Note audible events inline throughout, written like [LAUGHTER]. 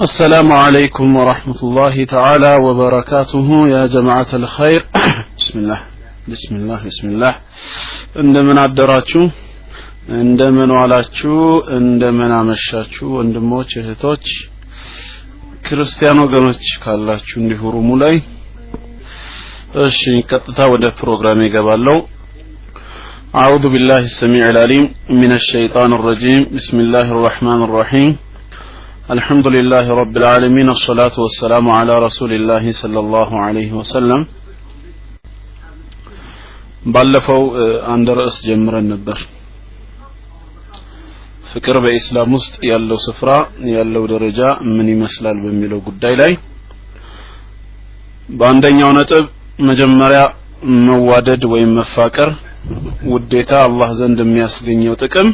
السلام عليكم ورحمة الله تعالى وبركاته يا جماعة الخير [COUGHS] بسم الله بسم الله بسم الله እንደምን አደራችሁ እንደምን ዋላችሁ እንደምን አመሻችሁ ወንድሞች እህቶች ክርስቲያን ወገኖች ካላችሁ እንዲሁ ሩሙ ላይ እሺ ቀጥታ ወደ ፕሮግራም ይገባለሁ أعوذ بالله السميع العليم من الشيطان الرجيم بسم الله الرحمن الرحيم الحمد لله رب العالمين الصلاة والسلام على رسول الله صلى الله عليه وسلم ባለፈው አንድ ርዕስ ጀምረን ነበር ፍቅር በኢስላም ውስጥ ያለው ስፍራ ያለው ደረጃ ምን ይመስላል በሚለው ጉዳይ ላይ በአንደኛው ነጥብ መጀመሪያ መዋደድ ወይም መፋቀር ውዴታ አላህ ዘንድ የሚያስገኘው ጥቅም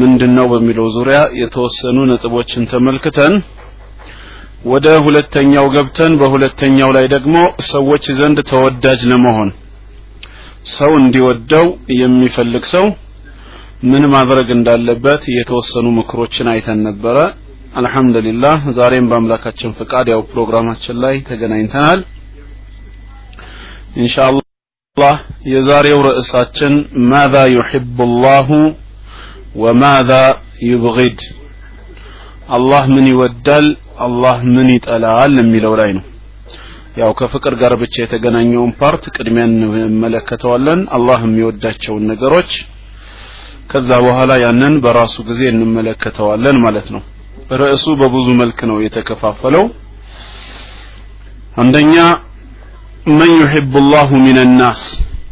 ምንድነው በሚለው ዙሪያ የተወሰኑ ነጥቦችን ተመልክተን ወደ ሁለተኛው ገብተን በሁለተኛው ላይ ደግሞ ሰዎች ዘንድ ተወዳጅ ለመሆን ሰው እንዲወደው የሚፈልግ ሰው ምን ማድረግ እንዳለበት የተወሰኑ ምክሮችን አይተን ነበረ። አልহামዱሊላህ ዛሬም በአምላካችን ፍቃድ ያው ፕሮግራማችን ላይ ተገናኝተናል። ኢንሻአላህ የዛሬው ርዕሳችን ماذا يحب الله وماذا يبغض አላህ ምን ይወዳል አላህ ምን ይጠላል የሚለው ላይ ነው ያው ከፍቅር ጋር ብቻ የተገናኘውን ፓርት ቅድሚያ እንመለከተዋለን አላህ የሚወዳቸውን ነገሮች ከዛ በኋላ ያንን በራሱ ጊዜ እንመለከተዋለን ማለት ነው ርዕሱ በብዙ መልክ ነው የተከፋፈለው አንደኛ መን ዩሕቡ ላሁ ሚን ናስ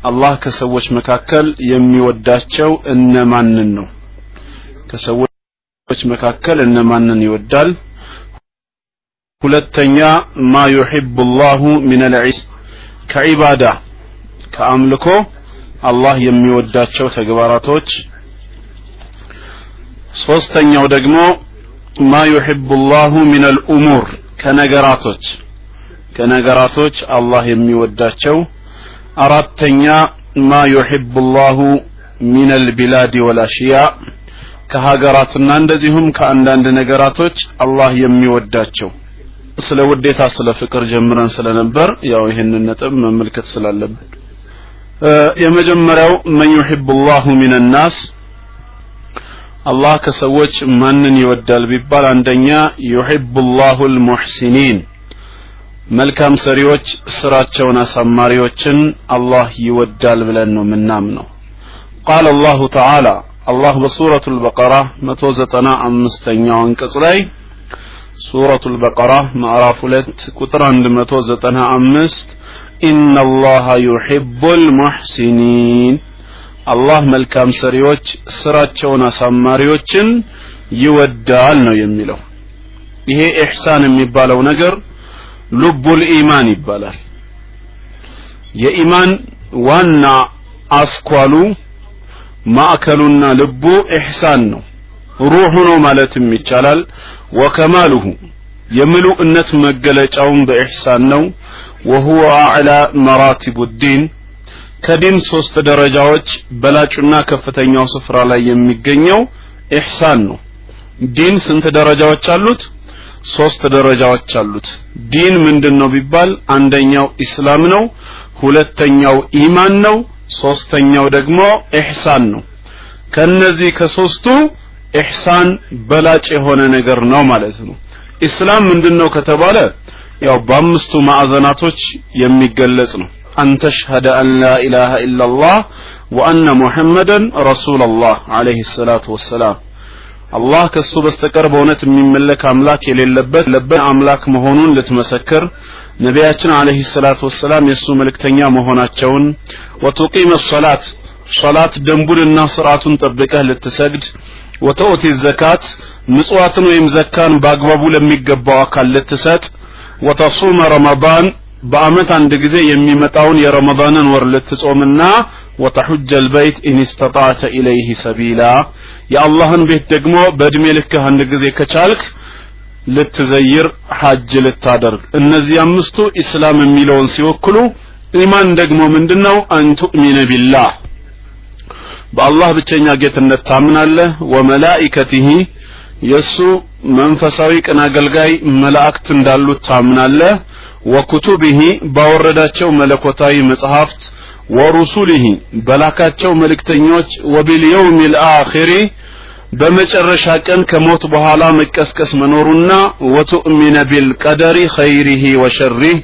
አላህ ከሰዎች መካከል የሚወዳቸው እነማንን ነው ከሰዎች መካከል እነማንን ይወዳል? ሁለተኛ ማ ዩሕቡ ላሁ ሚን ልዒስ ከዒባዳ ከአምልኮ አላህ የሚወዳቸው ተግባራቶች። ሶስተኛው ደግሞ ما يحب الله من الأمور ከነገራቶች ከነገራቶች አላህ የሚወዳቸው። አራተኛ ما يحب الله من البلاد والأشياء ከሀገራትና እንደዚሁም ከአንዳንድ ነገራቶች አላህ የሚወዳቸው። ስለ ውዴታ ስለ ፍቅር ጀምረን ስለነበር ያው ይህንን ነጥብ መመልከት ስላለብን። የመጀመሪያው من يحب الله من الناس አላህ ከሰዎች ማንን ይወዳል ቢባል አንደኛ ዩሕቡ ላሁ ልሙሕሲኒን መልካም ሰሪዎች ስራቸውን አሳማሪዎችን አላህ ይወዳል ብለን ነው ምናምነው ቃል አላሁ ተዓላ አላህ በሱረቱ ልበቀራ መቶ ዘጠና አምስተኛው አንቀጽ ላይ ሱረቱ ልበቀራ ምዕራፍ ሁለት ቁጥር አንድ መቶ ዘጠና አምስት ኢነ አላህ መልካም ሰሪዎች ስራቸውን አሳማሪዎችን ይወዳል ነው የሚለው። ይሄ ኢሕሳን የሚባለው ነገር ሉቡል ኢማን ይባላል። የኢማን ዋና አስኳሉ ማዕከሉና ልቡ ኢሕሳን ነው። ሩሑ ነው ማለትም ይቻላል። ወከማሉሁ የምሉእነት መገለጫውን በኢሕሳን ነው። وهو أعلى مراتب الدين ከዲን ሶስት ደረጃዎች በላጩና ከፍተኛው ስፍራ ላይ የሚገኘው ኢሕሳን ነው። ዲን ስንት ደረጃዎች አሉት? ሶስት ደረጃዎች አሉት። ዲን ምንድን ነው ቢባል አንደኛው ኢስላም ነው ሁለተኛው ኢማን ነው ሶስተኛው ደግሞ ኢሕሳን ነው ከነዚህ ከሶስቱ ኢሕሳን በላጭ የሆነ ነገር ነው ማለት ነው ኢስላም ምንድን ነው ከተባለ ያው በአምስቱ ማዕዘናቶች የሚገለጽ ነው أن تشهد أن لا إله إلا الله وأن محمدا رسول الله عليه الصلاة والسلام አላህ ከሱ በስተቀር በእውነት የሚመለክ አምላክ የሌለበት ለበት አምላክ መሆኑን ልትመሰክር ነቢያችን አለህ ሰላት ወሰላም የእሱ መልእክተኛ መሆናቸውን ወቱቂም ሰላት ሶላት ደንቡንና ስርዓቱን ጠብቀህ ልትሰግድ وتؤتي الزكاة ምጽዋትን ወይም ዘካን በአግባቡ ለሚገባው አካል ልትሰጥ وتصوم رمضان በአመት አንድ ጊዜ የሚመጣውን የረመዳንን ወር ልትጾምና وتحج البيت إن استطعت إليه سبيلا። የአላህን ቤት ደግሞ በእድሜ ልክህ አንድ ጊዜ ከቻልክ ልትዘይር ሐጅ ልታደርግ። እነዚህ አምስቱ ኢስላም የሚለውን ሲወክሉ ኢማን ደግሞ ምንድነው? أن تؤمن بالله። በአላህ ብቸኛ ጌትነት ታምናለህ። وملائكته የእሱ መንፈሳዊ ቅን አገልጋይ መላእክት እንዳሉት ታምናለህ። وكتبه ባወረዳቸው መለኮታዊ መጽሐፍት። ورسله በላካቸው መልእክተኞች። وباليوم الآخر በመጨረሻ ቀን ከሞት በኋላ መቀስቀስ መኖሩና وتؤمن بالقدر خيره وشره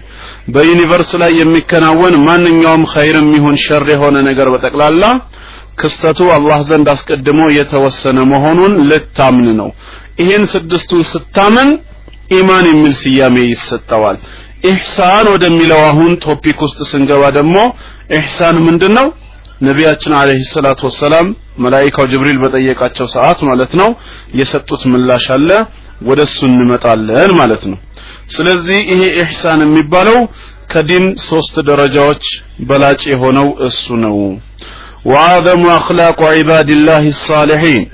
በ universe ላይ የሚከናወን ማንኛውም ኸይርም ይሁን ሸር የሆነ ነገር በጠቅላላ ክስተቱ አላህ ዘንድ አስቀድሞ የተወሰነ መሆኑን ልታምን ነው። ይህን ስድስቱን ስታምን ኢማን የሚል ስያሜ ይሰጠዋል። ኢሕሳን ወደሚለው አሁን ቶፒክ ውስጥ ስንገባ ደግሞ ኢሕሳን ምንድን ነው ነቢያችን አለህ ሰላት ወሰላም መላይካው ጅብሪል በጠየቃቸው ሰዓት ማለት ነው የሰጡት ምላሽ አለ ወደ እሱ እንመጣለን ማለት ነው። ስለዚህ ይሄ ኢሕሳን የሚባለው ከዲን ሶስት ደረጃዎች በላጭ የሆነው እሱ ነው። ወአዘሙ አኽላቁ ዒባድላህ ሳሊሒን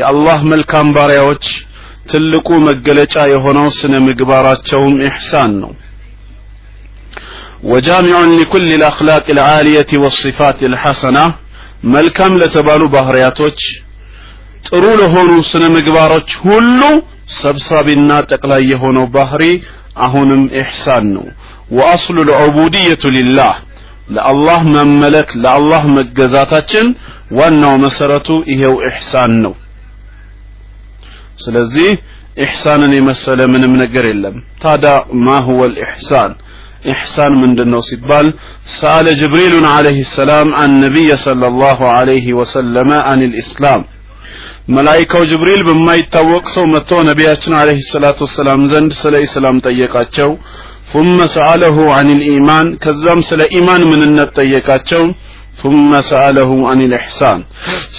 የአላህ መልካም ባሪያዎች ትልቁ መገለጫ የሆነው ስነ ምግባራቸውም ኢሕሳን ነው። وجامع لكل الأخلاق العالية والصفات الحسنة መልካም ለተባሉ ባህሪያቶች ጥሩ ለሆኑ ስነ ምግባሮች ሁሉ ሰብሳቢና ጠቅላይ የሆነው ባህሪ አሁንም ኢሕሳን ነው ወአስሉ ልዑቡድየቱ ሊላህ ለአላህ መመለክ ለአላህ መገዛታችን ዋናው መሰረቱ ይሄው ኢሕሳን ነው ስለዚህ ኢሕሳንን የመሰለ ምንም ነገር የለም ታዲያ ማ ሁወ ልኢሕሳን إحسان من دنو سبال سأل جبريل عليه السلام عن النبي صلى الله عليه وسلم عن الإسلام ملائكة جبريل بما يتوق سو متو نبياتنا عليه الصلاة والسلام زند سلا إسلام طيقاتشو ثم سأله عن الإيمان كزام سلا إيمان من النت طيقاتشو ثم سأله عن الإحسان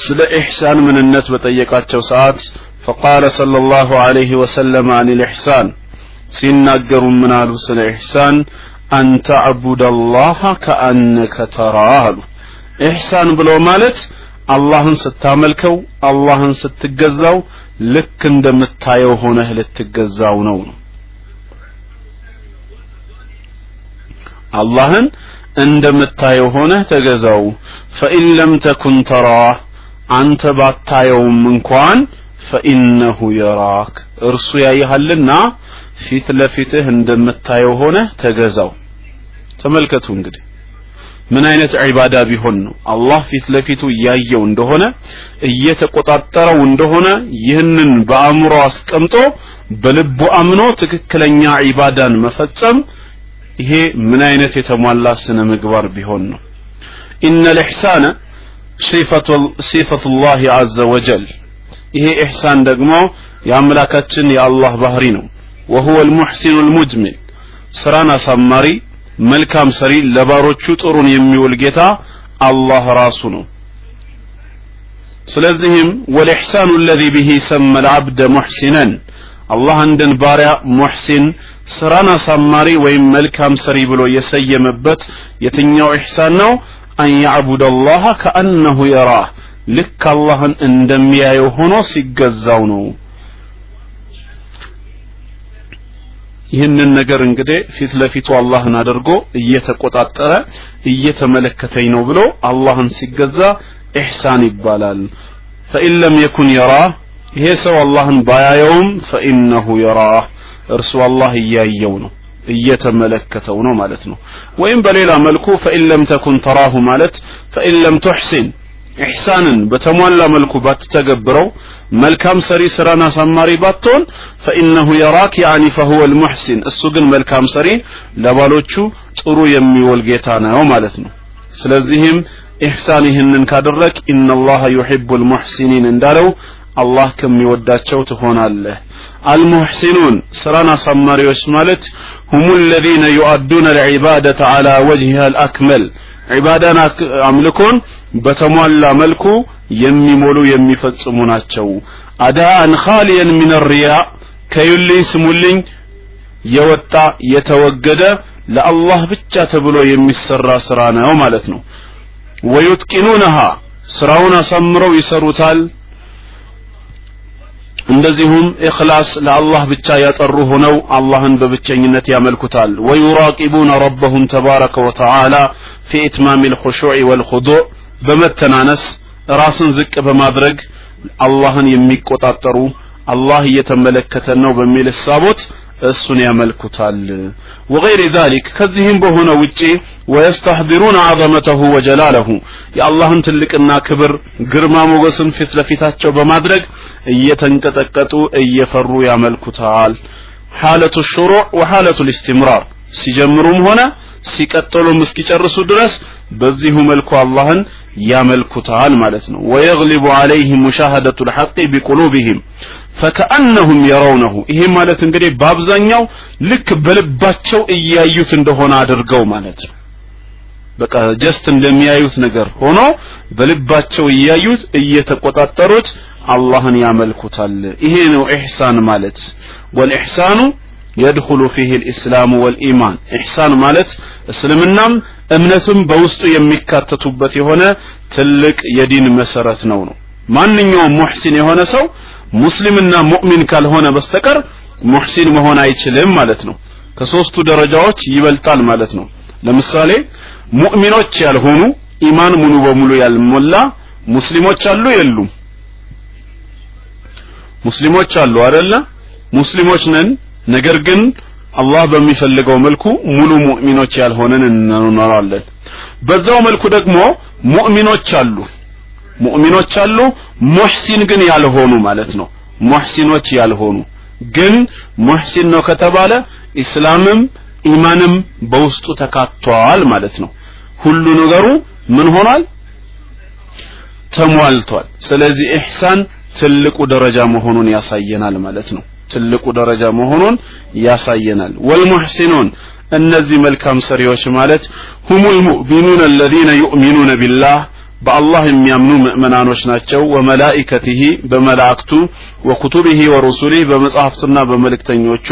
سلا إحسان من النت بطيقاتشو ساعات فقال صلى الله عليه وسلم عن الإحسان ሲናገሩ ምን አሉ ስለ ኢሕሳን አን ተዕቡድ አላህ ከአነከ ተራህ አሉ። ኢሕሳን ብሎ ማለት አላህን ስታመልከው አላህን ስትገዛው ልክ እንደምታየው ሆነህ ልትገዛው ነው አላህን እንደምታየው ሆነህ ተገዛው። ፈኢን ለም ተኩን ተራህ አንተ ባታየውም እንኳን ፈኢነሁ የራክ እርሱ ያይሃልና ፊት ለፊትህ እንደምታየው ሆነ ተገዛው ተመልከቱ እንግዲህ። ምን አይነት ዒባዳ ቢሆን ነው? አላህ ፊት ለፊቱ እያየው እንደሆነ እየተቆጣጠረው እንደሆነ ይህንን በአእምሮ አስቀምጦ በልቡ አምኖ ትክክለኛ ዒባዳን መፈጸም ይሄ ምን አይነት የተሟላ ስነ ምግባር ቢሆን ነው? ኢነ ልሕሳነ ሲፈቱ ላህ አዘ ወጀል። ይሄ ኢሕሳን ደግሞ የአምላካችን የአላህ ባህሪ ነው። ወሁወ ልሙሕሲኑ ልሙጅሚል ስራን አሳማሪ መልካም ሰሪ ለባሮቹ ጥሩን የሚውል ጌታ አላህ ራሱ ነው። ስለዚህም ወልኢሕሳኑ አለዚ ቢሂ ሰመ ልዓብደ ሙሕሲነን አላህ አንድን ባሪያ ሙሕሲን ስራን አሳማሪ ወይም መልካም ሰሪ ብሎ የሰየመበት የትኛው ኢሕሳን ነው? አን ያዕቡድ አላህ ከአነሁ የራህ ልክ አላህን እንደሚያየው ሆኖ ሲገዛው ነው። ይህንን ነገር እንግዲህ ፊት ለፊቱ አላህን አድርጎ እየተቆጣጠረ እየተመለከተኝ ነው ብሎ አላህን ሲገዛ ኢሕሳን ይባላል። فإن لم يكن يراه ይሄ ሰው አላህን ባያየውም فإنه يراه እርሱ አላህ እያየው ነው እየተመለከተው ነው ማለት ነው። ወይም በሌላ መልኩ فإن لم تكن تراه ማለት فإن لم تحسن ኢሕሳንን በተሟላ መልኩ ባትተገብረው መልካም ሰሪ ስራን አሳማሪ ባትሆን فإنه يراك يعني فهو المحسن እሱ ግን መልካም ሰሪ ለባሎቹ ጥሩ የሚውል ጌታ ነው ማለት ነው። ስለዚህም ኢሕሳን ይህንን ካደረግ ኢነላሀ ዩሒቡ ልሙሕሲኒን እንዳለው አላህ ከሚወዳቸው ትሆናለህ። አልሙሕሲኑን ስራን አሳማሪዎች ማለት ሁሙ ለዚነ ዩአዱነ ልዕባደተ ዓላ ወጅህሃ አልአክመል ዒባዳን አምልኮን በተሟላ መልኩ የሚሞሉ የሚፈጽሙ ናቸው። አዳአን ኻሊየን ሚን ሪያ ከዩልኝ ስሙልኝ የወጣ የተወገደ ለአላህ ብቻ ተብሎ የሚሰራ ስራ ነው ማለት ነው። ወዩትቂኑነሃ ስራውን አሳምረው ይሰሩታል እንደዚሁም ኢኽላስ ለአላህ ብቻ ያጠሩ ሆነው አላህን በብቸኝነት ያመልኩታል። ወዩራቂቡነ ረበሁም ተባረከ ወተዓላ ፊ ኢትማም ልኹሹዕ ወልኹዱዕ በመተናነስ ራስን ዝቅ በማድረግ አላህን የሚቆጣጠሩ አላህ እየተመለከተን ነው በሚል እሳቦት እሱን ያመልኩታል ወገይር ዛሊክ ከዚህም በሆነ ውጪ ወየስተሕዲሩን ዐዘመተሁ ወጀላለሁ የአላህን ትልቅና ክብር ግርማ ሞገስን ፊት ለፊታቸው በማድረግ እየተንቀጠቀጡ እየፈሩ ያመልኩታል ሐለቱ ሹሩዕ ወሐለቱ ልእስትምራር ሲጀምሩም ሆነ ሲቀጥሉም እስኪጨርሱ ድረስ በዚሁ መልኩ አላህን ያመልኩታል ማለት ነው። ويغلب عليهم مشاهدة الحق بقلوبهم فكأنهم يرونه። ይሄ ማለት እንግዲህ በአብዛኛው ልክ በልባቸው እያዩት እንደሆነ አድርገው ማለት ነው። በቃ just እንደሚያዩት ነገር ሆኖ በልባቸው እያዩት እየተቆጣጠሩት አላህን ያመልኩታል። ይሄ ነው ኢሕሳን ማለት። والإحسان يدخل فيه الإسلام والإيمان። ኢሕሳን ማለት እስልምናም እምነትም በውስጡ የሚካተቱበት የሆነ ትልቅ የዲን መሰረት ነው ነው። ማንኛውም ሙሕሲን የሆነ ሰው ሙስሊምና ሙእሚን ካልሆነ በስተቀር ሙሕሲን መሆን አይችልም ማለት ነው። ከሶስቱ ደረጃዎች ይበልጣል ማለት ነው። ለምሳሌ ሙእሚኖች ያልሆኑ ኢማን ሙሉ በሙሉ ያልሞላ ሙስሊሞች አሉ የሉም? ሙስሊሞች አሉ አይደለ? ሙስሊሞች ነን? ነገር ግን አላህ በሚፈልገው መልኩ ሙሉ ሙእሚኖች ያልሆነን እንኖራለን። በዛው መልኩ ደግሞ ሙእሚኖች አሉ። ሙእሚኖች አሉ ሙሕሲን ግን ያልሆኑ ማለት ነው። ሙሕሲኖች ያልሆኑ ግን ሙሕሲን ነው ከተባለ ኢስላምም ኢማንም በውስጡ ተካቷል ማለት ነው። ሁሉ ነገሩ ምን ሆኗል? ተሟልቷል። ስለዚህ ኢሕሳን ትልቁ ደረጃ መሆኑን ያሳየናል ማለት ነው ትልቁ ደረጃ መሆኑን ያሳየናል። ወልሙሕሲኑን እነዚህ መልካም ሰሪዎች ማለት ሁሙል ሙእሚኑን አለዚነ ዩእሚኑነ ቢላህ በአላህ የሚያምኑ ምእመናኖች ናቸው። ወመላኢከቲህ በመላእክቱ ወኩቱቢህ ወሩሱሊህ በመጽሐፍቱና በመልእክተኞቹ።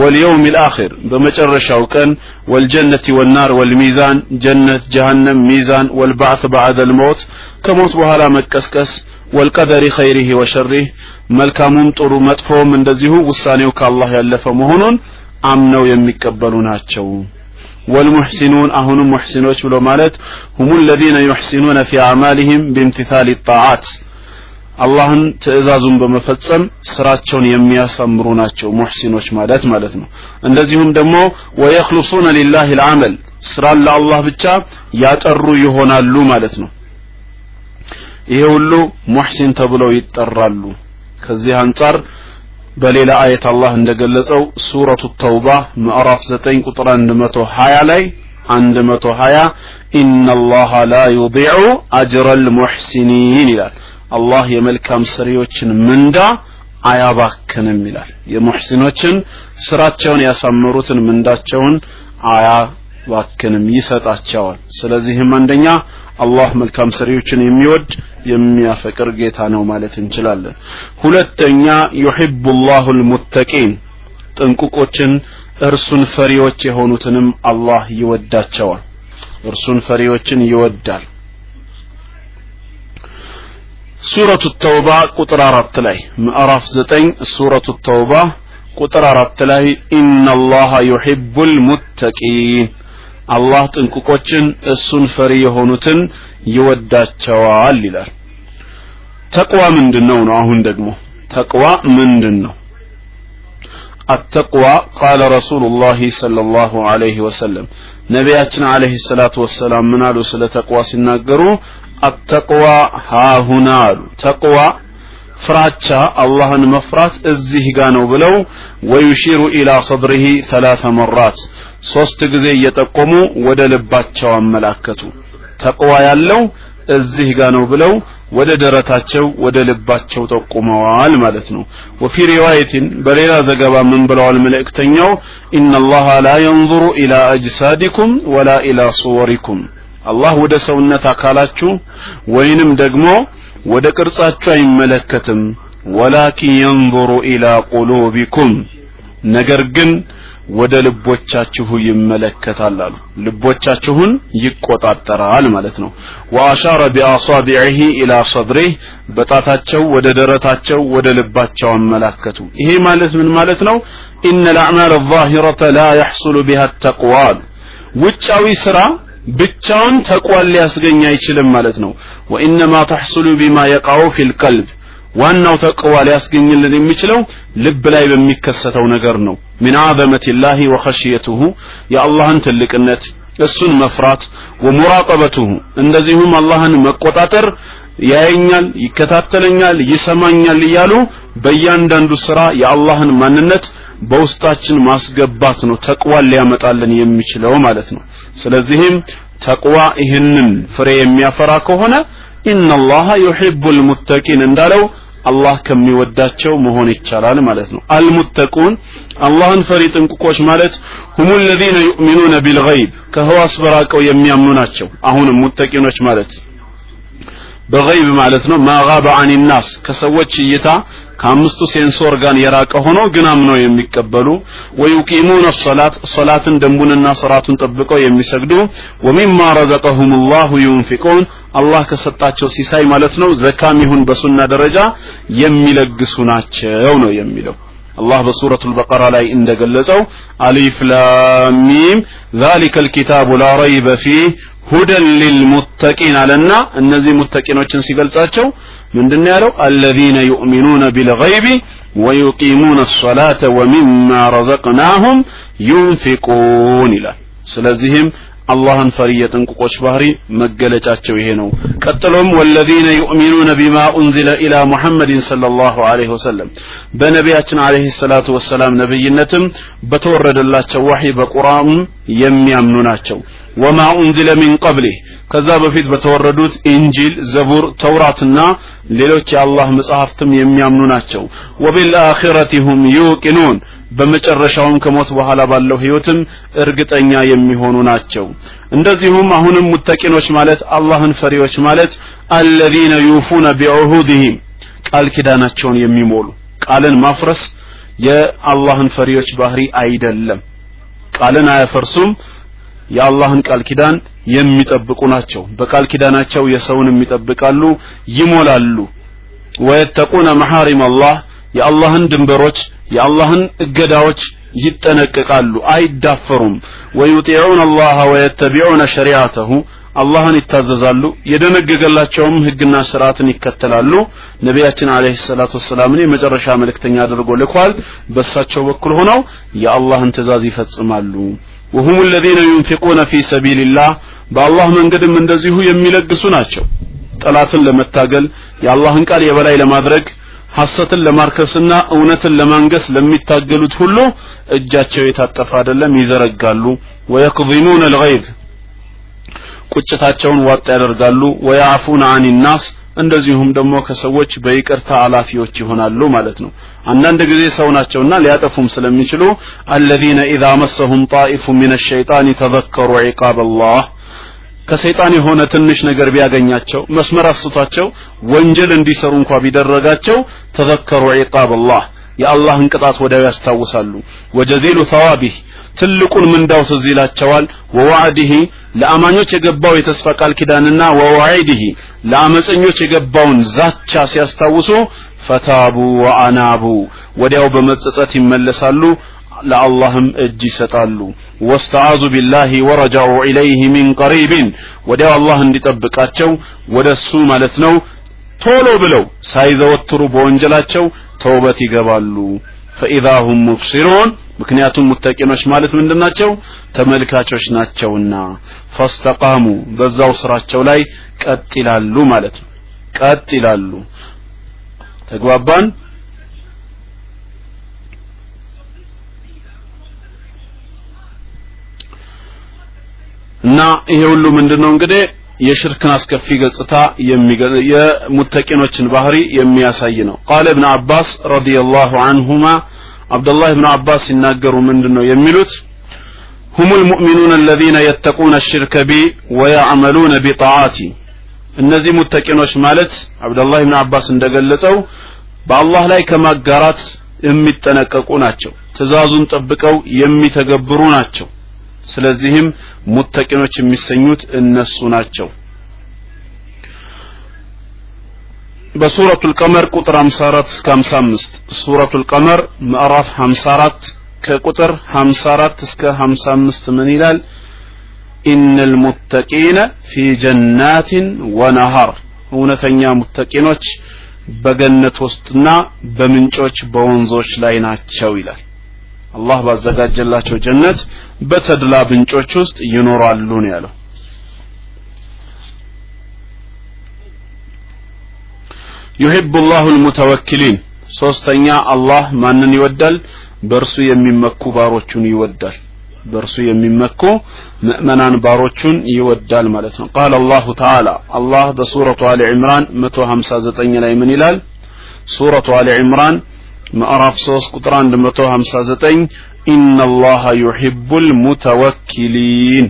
ወልየውም ልአኺር በመጨረሻው ቀን ወልጀነት ወናር ወልሚዛን ጀነት ጀሃነም ሚዛን ወልባዕት ባዕደ ልሞት ከሞት በኋላ መቀስቀስ ወልቀደሪ ኸይሪህ ወሸሪህ መልካሙም ጥሩ መጥፎም እንደዚሁ ውሳኔው ከአላህ ያለፈ መሆኑን አምነው የሚቀበሉ ናቸው والمحسنون أهون محسنوش بلو مالت هم الذين يحسنون في أعمالهم بامتثال الطاعات አላህን ትእዛዙን በመፈጸም ስራቸውን የሚያሳምሩ ናቸው ሙሕሲኖች ማለት ማለት ነው እንደዚሁም ደግሞ ወየክልሱነ ሊላህ ልዓመል ስራን ለአላህ ብቻ ያጠሩ ይሆናሉ ማለት ነው ይሄ ሁሉ ሙሕሲን ተብለው ይጠራሉ። ከዚህ አንጻር በሌላ አየት አላህ እንደገለጸው ሱረቱ ተውባ ምዕራፍ 9 ቁጥር 120 ላይ 120 ኢነላሃ ላ ዩዲዑ አጅረል ሙሕሲኒን ይላል። አላህ የመልካም ሰሪዎችን ምንዳ አያባክንም ይላል። የሙሕሲኖችን ስራቸውን ያሳመሩትን ምንዳቸውን አያባክንም ይሰጣቸዋል። ስለዚህም አንደኛ አላህ መልካም ሰሪዎችን የሚወድ የሚያፈቅር ጌታ ነው ማለት እንችላለን። ሁለተኛ ዩሒቡ ላሁ ልሙተቂን ጥንቁቆችን እርሱን ፈሪዎች የሆኑትንም አላህ ይወዳቸዋል። እርሱን ፈሪዎችን ይወዳል። ሱረቱ ተውባ ቁጥር አራት ላይ ምዕራፍ ዘጠኝ ሱረቱ ተውባ ቁጥር አራት ላይ ኢነላሃ ዩሒቡ ልሙተቂን አላህ ጥንቁቆችን እሱን ፈሪ የሆኑትን ይወዳቸዋል ይላል ተቅዋ ምንድን ነው ነው አሁን ደግሞ ተቅዋ ምንድን ነው التقوى قال رسول الله صلى الله عليه وسلم نبياتنا عليه الصلاة والسلام من قالوا سلا تقوى سناقروا التقوى ها هنا تقوى ፍራቻ አላህን መፍራት እዚህ ጋ ነው ብለው ወዩሺሩ ኢላ ሰድሪሂ ሰላተ መራት ሶስት ጊዜ እየጠቆሙ ወደ ልባቸው አመላከቱ። ተቅዋ ያለው እዚህ ጋ ነው ብለው ወደ ደረታቸው ወደ ልባቸው ጠቁመዋል ማለት ነው። ወፊ ሪዋየትን በሌላ ዘገባ ምን ብለዋል መልእክተኛው? ኢነላሃ ላ የንظሩ ኢላ አጅሳዲኩም ወላ ኢላ ሱወሪኩም። አላህ ወደ ሰውነት አካላችሁ ወይንም ደግሞ ወደ ቅርጻችሁ አይመለከትም። ወላኪን የንظሩ ኢላ ቁሉቢኩም ነገር ግን ወደ ልቦቻችሁ ይመለከታል አሉ። ልቦቻችሁን ይቆጣጠራል ማለት ነው። ወአሻረ ቢአሳቢዒሂ ኢላ ሰድሪህ በጣታቸው ወደ ደረታቸው ወደ ልባቸው አመላከቱ። ይሄ ማለት ምን ማለት ነው? ኢነ ልአዕማል ዛሂረተ ላ የሕሱሉ ቢሃ ተቅዋ ውጫዊ ስራ ብቻውን ተቋን ሊያስገኝ አይችልም ማለት ነው። ወኢነማ ተሕሱሉ ቢማ የቃው ፊል ቀልብ ዋናው ተቅዋ ሊያስገኝልን የሚችለው ልብ ላይ በሚከሰተው ነገር ነው። ሚን አዘመቲላሂ ወኸሽየቱሁ የአላህን ትልቅነት እሱን መፍራት ወሙራቀበቱሁ እንደዚሁም አላህን መቆጣጠር ያየኛል ይከታተለኛል ይሰማኛል እያሉ በእያንዳንዱ ስራ የአላህን ማንነት በውስጣችን ማስገባት ነው ተቅዋን ሊያመጣልን የሚችለው ማለት ነው። ስለዚህም ተቅዋ ይህንን ፍሬ የሚያፈራ ከሆነ ኢነላሃ ዩሒቡል ሙተቂን እንዳለው አላህ ከሚወዳቸው መሆን ይቻላል ማለት ነው። አልሙተቁን አላህን ፈሪ ጥንቁቆች ማለት ሁሙ ለዚነ ዩእሚኑነ ቢልገይብ ከህዋስ በራቀው የሚያምኑ ናቸው። አሁንም ሙተቂኖች ማለት በገይብ ማለት ነው። ማጋበ አን ናስ ከሰዎች እይታ ከአምስቱ sense organ የራቀ ሆኖ ግን አምነው የሚቀበሉ ويقيمون الصلاة ሶላትን ደንቡንና ስርዓቱን ጠብቀው የሚሰግዱ ومما رزقهم الله ينفقون አላህ ከሰጣቸው ሲሳይ ማለት ነው። ዘካም ይሁን በሱና ደረጃ የሚለግሱ ናቸው ነው የሚለው አላህ በሱረቱ البقرة ላይ እንደገለጸው አሊፍ ላም ሚም ذلك الكتاب لا ريب فيه ሁደን ሊልሙተቂን አለና እነዚህ ሙተቂኖችን ሲገልጻቸው ምንድን ያለው አለዚነ ዩእሚኑነ ቢልገይቢ ወዩቂሙነ አሰላተ ወሚማ ረዘቅናሁም ዩንፊቁን ይላል ስለዚህም አላህን ፈሪ የጥንቁቆች ባህሪ መገለጫቸው ይሄ ነው ቀጥሎም ወለዚነ ዩእሚኑነ ቢማ ኡንዚለ ኢላ ሙሐመድን ሰለላሁ ዐለይሂ ወሰለም። በነቢያችን ዐለይሂ ሰላቱ ወሰላም ነብይነትም በተወረደላቸው ዋሂ በቁርአን የሚያምኑ ናቸው ወማ ኡንዚለ ሚን ቀብሊህ። ከዛ በፊት በተወረዱት ኢንጂል ዘቡር ተውራትና ሌሎች የአላህ መጽሐፍትም የሚያምኑ ናቸው። ወቢልአኺረቲ ሁም ዩቂኑን በመጨረሻውም ከሞት በኋላ ባለው ህይወትም እርግጠኛ የሚሆኑ ናቸው። እንደዚሁም አሁንም ሙተቂኖች ማለት አላህን ፈሪዎች ማለት አለዚነ ዩፉነ ቢዑሁድህም ቃል ኪዳናቸውን የሚሞሉ። ቃልን ማፍረስ የአላህን ፈሪዎች ባህሪ አይደለም። ቃልን አያፈርሱም የአላህን ቃል ኪዳን የሚጠብቁ ናቸው። በቃል ኪዳናቸው የሰውንም ይጠብቃሉ ይሞላሉ። ወየተቁነ መሐሪም አላህ የአላህን ድንበሮች የአላህን እገዳዎች ይጠነቀቃሉ አይዳፈሩም። ወዩጢዑን አላህ ወየተቢዑነ ሸሪዓተሁ አላህን ይታዘዛሉ የደነገገላቸውም ህግና ስርዓትን ይከተላሉ። ነቢያችን አለይሂ ሰላቱ ወሰላምን የመጨረሻ መልእክተኛ አድርጎ ልኳል። በሳቸው በኩል ሆነው የአላህን ትእዛዝ ይፈጽማሉ وهم الذين ينفقون في سبيل الله በአላህ መንገድም እንደዚሁ የሚለግሱ ናቸው ጠላትን ለመታገል የአላህን ቃል የበላይ ለማድረግ ሐሰትን ለማርከስና እውነትን ለማንገስ ለሚታገሉት ሁሉ እጃቸው የታጠፈ አይደለም ይዘረጋሉ ወየክዚሙን አልገይዝ ቁጭታቸውን ዋጥ ያደርጋሉ ወያዕፉን አን ናስ እንደዚሁም ደግሞ ከሰዎች በይቅርታ አላፊዎች ይሆናሉ ማለት ነው። አንዳንድ ጊዜ ሰው ናቸውና ሊያጠፉም ስለሚችሉ አለዚነ ኢዛ መሰሁም ጣኢፉ ሚን ሸይጣን ተዘከሩ ዒቃብ አላህ ከሰይጣን የሆነ ትንሽ ነገር ቢያገኛቸው መስመር አስቷቸው ወንጀል እንዲሰሩ እንኳ ቢደረጋቸው ተዘከሩ ዒቃብ አላህ የአላህን ቅጣት ወዲያው ያስታውሳሉ። ወጀዚሉ ሰዋቢህ ትልቁን ምንዳው ትዝ ይላቸዋል። ወዋዕድህ ለአማኞች የገባው የተስፋ ቃል ኪዳንና ወዋዒድህ ለአመፀኞች የገባውን ዛቻ ሲያስታውሱ ፈታቡ ወአናቡ ወዲያው በመጸጸት ይመለሳሉ ለአላህም እጅ ይሰጣሉ። ወስተዓዙ ቢላሂ ወረጃዑ ኢለይህ ሚን ቀሪብን ወዲያው አላህ እንዲጠብቃቸው ወደ እሱ ማለት ነው ቶሎ ብለው ሳይዘወትሩ በወንጀላቸው ተውበት ይገባሉ። ፈኢዛ ሁም ምክንያቱም ሙተቂኖች ማለት ምንድናቸው? ተመልካቾች ናቸውና። ፈስተቃሙ በዛው ስራቸው ላይ ቀጥ ይላሉ ማለት ነው። ቀጥ ይላሉ። ተግባባን? እና ይሄ ሁሉ ምንድነው እንግዲህ የሽርክን አስከፊ ገጽታ የሙተቂኖችን ባህሪ የሚያሳይ ነው ቃለ እብን አባስ ረዲየላሁ አንሁማ አብዱላህ ብን አባስ ሲናገሩ ምንድን ነው የሚሉት هم المؤمنون الذين يتقون الشرك بي ويعملون بطاعاتي እነዚህ ሙተቂኖች ማለት አብዱላህ ብን አባስ እንደገለጸው በአላህ ላይ ከማጋራት የሚጠነቀቁ ናቸው ትእዛዙን ጠብቀው የሚተገብሩ ናቸው ስለዚህም ሙተቂኖች የሚሰኙት እነሱ ናቸው። በሱረቱ ልቀመር ቁጥር 54 እስከ 55 ሱረቱ ልቀመር ምዕራፍ 54 ከቁጥር 54 እስከ 55 ምን ይላል? ኢነ ልሙተቂነ ፊ ጀናትን ወነሃር። እውነተኛ ሙተቂኖች በገነት ውስጥና በምንጮች በወንዞች ላይ ናቸው ይላል አላህ ባዘጋጀላቸው ጀነት በተድላ ምንጮች ውስጥ ይኖራሉ ነው ያለው። ዩሂቡ ላሁ ልሙተወኪሊን ሶስተኛ አላህ ማንን ይወዳል? በእርሱ የሚመኩ ባሮቹን ይወዳል። በእርሱ የሚመኩ ምእመናን ባሮቹን ይወዳል ማለት ነው። ቃል አላሁ ተዓላ አላህ በሱረቱ አሊ ዕምራን 159 ላይ ምን ይላል? ሱረቱ አሊ ዕምራን ምዕራፍ 3 ቁጥር 159 ኢነ አላህ ዩሒቡ ልሙተወኪሊን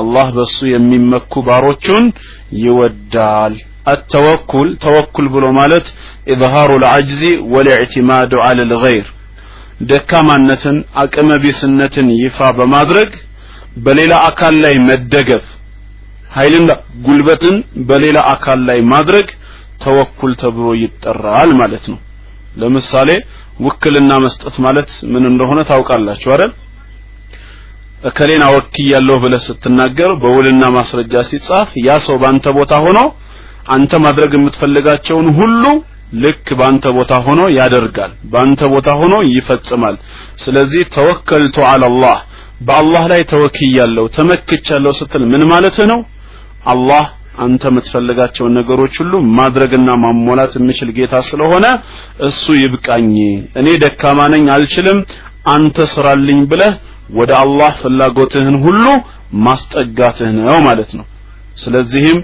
አላህ በሱ የሚመኩ ባሮቹን ይወዳል التوكل توكل ብሎ ማለት إظهار العجز والاعتماد على الغير ደካማነትን አቅመ ቢስነትን ይፋ በማድረግ በሌላ አካል ላይ መደገፍ ኃይልና ጉልበትን በሌላ አካል ላይ ማድረግ ተወኩል ተብሎ ይጠራል ማለት ነው ለምሳሌ ውክልና መስጠት ማለት ምን እንደሆነ ታውቃላችሁ አይደል? እከሌን አወክያለሁ ብለህ ስትናገር በውልና ማስረጃ ሲጻፍ ያ ሰው ባንተ ቦታ ሆኖ አንተ ማድረግ የምትፈልጋቸውን ሁሉ ልክ ባንተ ቦታ ሆኖ ያደርጋል ባንተ ቦታ ሆኖ ይፈጽማል። ስለዚህ ተወከልቱ አላላህ በአላህ ላይ ተወክያለሁ ተመክቻለሁ ስትል ምን ማለት ነው? አላህ አንተ የምትፈልጋቸውን ነገሮች ሁሉ ማድረግና ማሟላት የሚችል ጌታ ስለሆነ እሱ ይብቃኝ። እኔ ደካማ ነኝ አልችልም አንተ ስራልኝ ብለህ ወደ አላህ ፍላጎትህን ሁሉ ማስጠጋትህ ነው ማለት ነው። ስለዚህም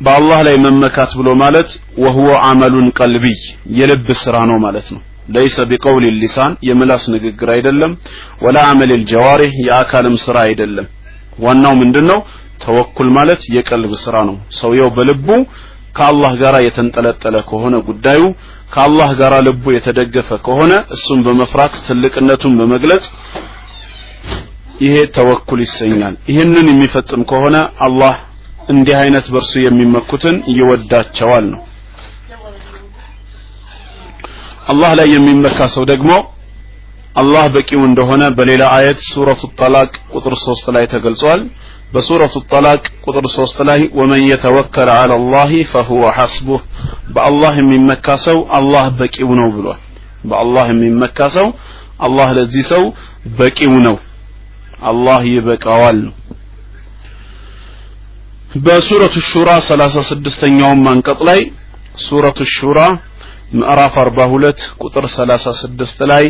በአላህ ላይ መመካት ብሎ ማለት ወህወ አመሉን ቀልቢይ የልብ ስራ ነው ማለት ነው። ለይሰ ቢቀውል ሊሳን የምላስ ንግግር አይደለም። ወላ አመል ልጀዋሪህ የአካልም ስራ አይደለም ዋናው ምንድነው? ተወኩል ማለት የቀልብ ስራ ነው። ሰውየው በልቡ ከአላህ ጋር የተንጠለጠለ ከሆነ ጉዳዩ ከአላህ ጋር ልቡ የተደገፈ ከሆነ እሱን በመፍራት ትልቅነቱን በመግለጽ ይሄ ተወኩል ይሰኛል። ይህንን የሚፈጽም ከሆነ አላህ እንዲህ አይነት በርሱ የሚመኩትን ይወዳቸዋል ነው። አላህ ላይ የሚመካ ሰው ደግሞ አላህ በቂው እንደሆነ በሌላ አየት ሱረቱ ጠላቅ ቁጥር 3 ላይ ተገልጿል በሱረቱ ጠላቅ ቁጥር 3 ላይ ወመን የተወከለ አላ አላህ ፈሁወ ሐስቡህ በአላህ የሚመካ ሰው አላህ በቂው ነው ብሏል በአላህ የሚመካ ሰው አላህ ለዚህ ሰው በቂው ነው አላህ ይበቃዋል ነው በሱረቱ ሹራ 36ኛው አንቀጽ ላይ ሱረቱ ሹራ ምዕራፍ 42 ቁጥር 36 ላይ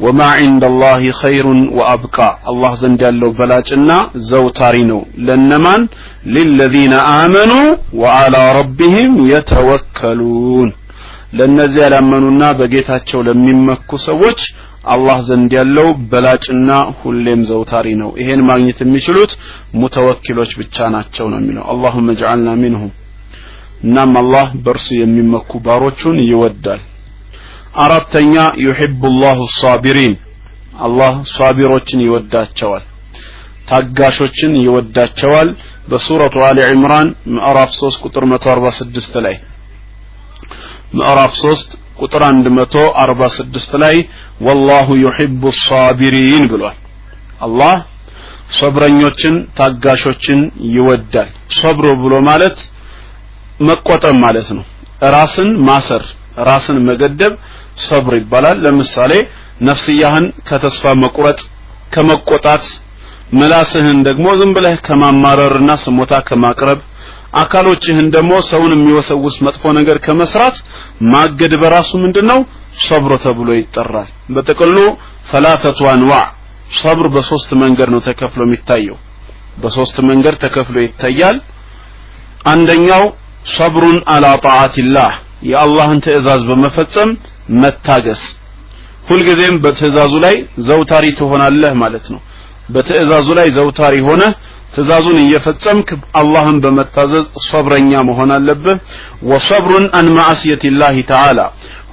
ወማ ዒንደላሂ ኸይሩን ወአብቃ። አላህ ዘንድ ያለው በላጭና ዘውታሪ ነው። ለነማን? ሊለዚነ አመኑ ወዓላ ረቢህም የተወከሉን። ለእነዚያ ያላመኑና በጌታቸው ለሚመኩ ሰዎች አላህ ዘንድ ያለው በላጭና ሁሌም ዘውታሪ ነው። ይሄን ማግኘት የሚችሉት ሙተወኪሎች ብቻ ናቸው ነው የሚለው። አላሁመ ጅዓልና ሚንሁም እናም አላህ በእርሱ የሚመኩ ባሮቹን ይወዳል። አራተኛ ዩሒቡ ላሁ ሳቢሪን አላህ ሳቢሮችን ይወዳቸዋል ታጋሾችን ይወዳቸዋል። በሱረቱ አሊ ዕምራን ምዕራፍ 3 ቁጥር 146 ላይ ምዕራፍ 3 ቁጥር 146 ላይ ወላሁ ዩሒቡ ሳቢሪን ብሏል። አላህ ሶብረኞችን ታጋሾችን ይወዳል። ሶብሮ ብሎ ማለት መቆጠብ ማለት ነው። ራስን ማሰር ራስን መገደብ ሰብር ይባላል። ለምሳሌ ነፍስያህን ከተስፋ መቁረጥ ከመቆጣት ምላስህን ደግሞ ዝም ብለህ ከማማረርና ስሞታ ከማቅረብ አካሎችህን ደግሞ ሰውን የሚወሰውስ መጥፎ ነገር ከመስራት ማገድ በራሱ ምንድነው? ሰብር ተብሎ ይጠራል። በጥቅሉ ሰላተቱ አንዋዕ ሰብር በሶስት መንገድ ነው ተከፍሎ የሚታየው። በሶስት መንገድ ተከፍሎ ይታያል። አንደኛው ሰብሩን አላ ጣዓቲላህ የአላህን ትእዛዝ በመፈጸም መታገስ። ሁልጊዜም በትእዛዙ ላይ ዘውታሪ ትሆናለህ ማለት ነው። በትእዛዙ ላይ ዘውታሪ ሆነ ትእዛዙን እየፈጸምክ አላህን በመታዘዝ ሰብረኛ መሆን አለብህ። ወሰብሩን አን ማዕስየቲላህ ተዓላ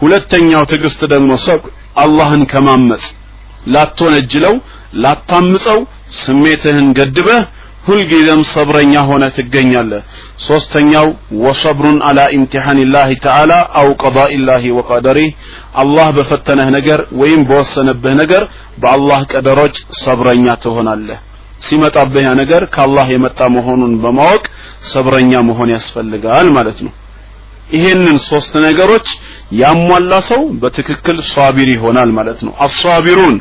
ሁለተኛው ትዕግስት ደግሞ ሰብር አላህን ከማመፅ። ላትወነጅለው ላታምፀው ስሜትህን ገድበህ ሁልጊዜም ሰብረኛ ሆነ ትገኛለህ። ሶስተኛው ወሰብሩን አላ ኢምቲሐንላህ ተዓላ አው ቀዳኢላህ ወቀደሪህ። አላህ በፈተነህ ነገር ወይም በወሰነብህ ነገር በአላህ ቀደሮች ሰብረኛ ትሆናለህ። ሲመጣብህ ያ ነገር ከአላህ የመጣ መሆኑን በማወቅ ሰብረኛ መሆን ያስፈልጋል ማለት ነው። ይሄንን ሶስት ነገሮች ያሟላ ሰው በትክክል ሷቢር ይሆናል ማለት ነው። አሷቢሩን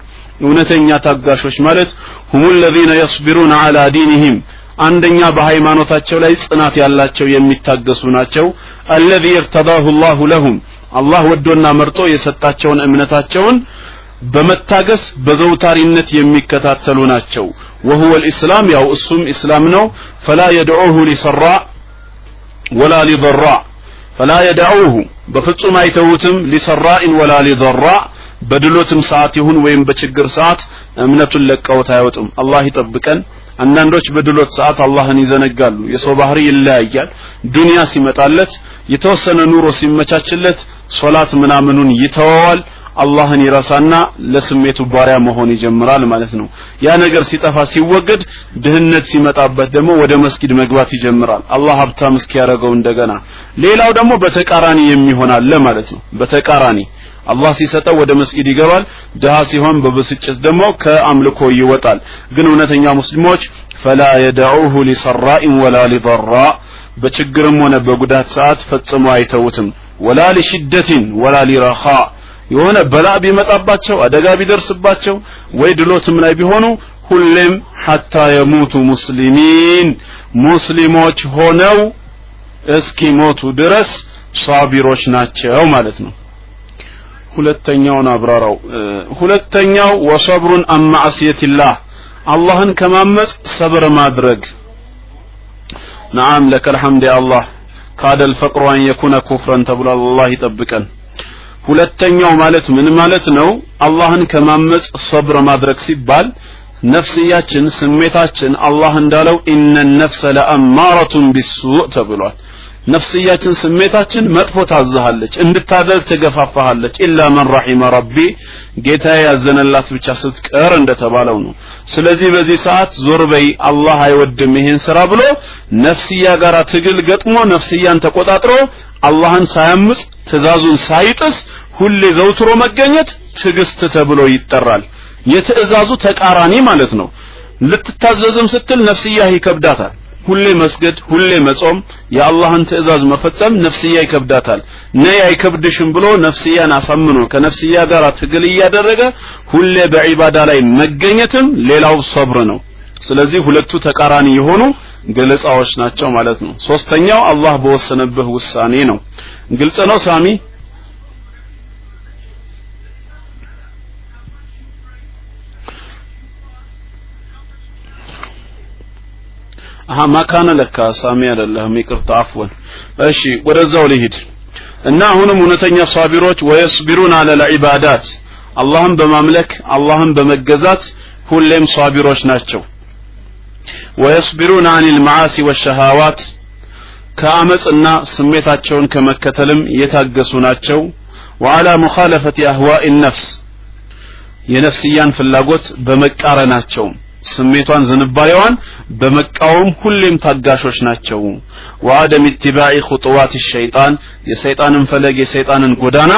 እውነተኛ ታጋሾች ማለት ሁሙ الذين يصبرون على دينهم አንደኛ በሃይማኖታቸው ላይ ጽናት ያላቸው የሚታገሱ ናቸው الذي ارتضاه الله لهم አላህ ወዶና መርጦ የሰጣቸውን እምነታቸውን በመታገስ በዘውታሪነት የሚከታተሉ ናቸው وهو الاسلام ያው እሱም እስላም ነው فلا يدعوه لسراء ولا لضراء فلا يدعوه በፍጹም አይተውትም لسراء ولا لضراء በድሎትም ሰዓት ይሁን ወይም በችግር ሰዓት እምነቱን ለቀውት አይወጥም አላህ ይጠብቀን። አንዳንዶች በድሎት ሰዓት አላህን ይዘነጋሉ። የሰው ባህሪ ይለያያል። ዱንያ ሲመጣለት የተወሰነ ኑሮ ሲመቻችለት ሶላት ምናምኑን ይተወዋል አላህን ይረሳና ለስሜቱ ባሪያ መሆን ይጀምራል ማለት ነው። ያ ነገር ሲጠፋ ሲወገድ ድህነት ሲመጣበት ደግሞ ወደ መስጊድ መግባት ይጀምራል። አላህ ሀብታም እስኪያደርገው እንደገና። ሌላው ደግሞ በተቃራኒ የሚሆን አለ ማለት ነው። በተቃራኒ አላህ ሲሰጠው ወደ መስጊድ ይገባል። ድሃ ሲሆን በብስጭት ደግሞ ከአምልኮ ይወጣል። ግን እውነተኛ ሙስሊሞች ፈላ የደዑሁ ሊሰራኢን ወላ ሊضራ በችግርም ሆነ በጉዳት ሰዓት ፈጽሞ አይተውትም። ወላ ሊሽደትን ወላ ሊረኻ የሆነ በላ ቢመጣባቸው አደጋ ቢደርስባቸው ወይ ድሎትም ላይ ቢሆኑ ሁሌም ሐታ የሙቱ ሙስሊሚን ሙስሊሞች ሆነው እስኪሞቱ ድረስ ሳቢሮች ናቸው ማለት ነው። ሁለተኛውን አብራራው። ሁለተኛው ወሰብሩን አን ማዕስየትላህ አላህን ከማመጽ ሰብር ማድረግ። ለከ ልሐምድ አላህ ካደ ልፈቅሩ አን የኩነ ኩፍረን ተብሏል አላህ ይጠብቀን ሁለተኛው ማለት ምን ማለት ነው? አላህን ከማመጽ ሰብር ማድረግ ሲባል ነፍስያችን ስሜታችን አላህ እንዳለው ኢነ ነፍሰ ለአማረቱን ቢሱእ ተብሏል ነፍስያችን ስሜታችን መጥፎ ታዝሃለች እንድታደርግ ትገፋፋሃለች። ኢላ መን ረሒመ ረቢ ጌታ ያዘነላት ብቻ ስትቀር እንደተባለው ነው። ስለዚህ በዚህ ሰዓት ዞር በይ አላህ አይወድም ይሄን ስራ ብሎ ነፍስያ ጋር ትግል ገጥሞ ነፍስያን ተቆጣጥሮ አላህን ሳያምጽ ትእዛዙን ሳይጥስ ሁሌ ዘውትሮ መገኘት ትዕግስት ተብሎ ይጠራል። የትእዛዙ ተቃራኒ ማለት ነው። ልትታዘዝም ስትል ነፍስያ ይከብዳታል ሁሌ መስገድ ሁሌ መጾም የአላህን ትእዛዝ መፈጸም ነፍስያ ይከብዳታል። ነይ አይከብድሽም ብሎ ነፍስያን አሳምኖ ከነፍስያ ጋር ትግል እያደረገ ሁሌ በዒባዳ ላይ መገኘትም ሌላው ሰብር ነው። ስለዚህ ሁለቱ ተቃራኒ የሆኑ ገለጻዎች ናቸው ማለት ነው። ሶስተኛው አላህ በወሰነብህ ውሳኔ ነው። ግልጽ ነው ሳሚ አሀ ማካነ ለካ ሳሚ አይደለህም። ይቅርታ አፍወን። እሺ ወደዛው ልሂድ። እና አሁንም እውነተኛ ሳቢሮች ወየስቢሩን አለ ለዒባዳት አላህን በማምለክ አላህን በመገዛት ሁሌም ሳቢሮች ናቸው። ወየስቢሩን አን ልመዓሲ ወሸሃዋት ከአመፅና ስሜታቸውን ከመከተልም የታገሱ ናቸው። ወአላ ሙኻለፈት አህዋኢ ነፍስ የነፍስያን ፍላጎት በመቃረናቸው ስሜቷን ዝንባሌዋን በመቃወም ሁሌም ታጋሾች ናቸው። ወአደም ኢትባዕ ኹጡዋት ሸይጣን የሰይጣንን ፈለግ የሰይጣንን ጎዳና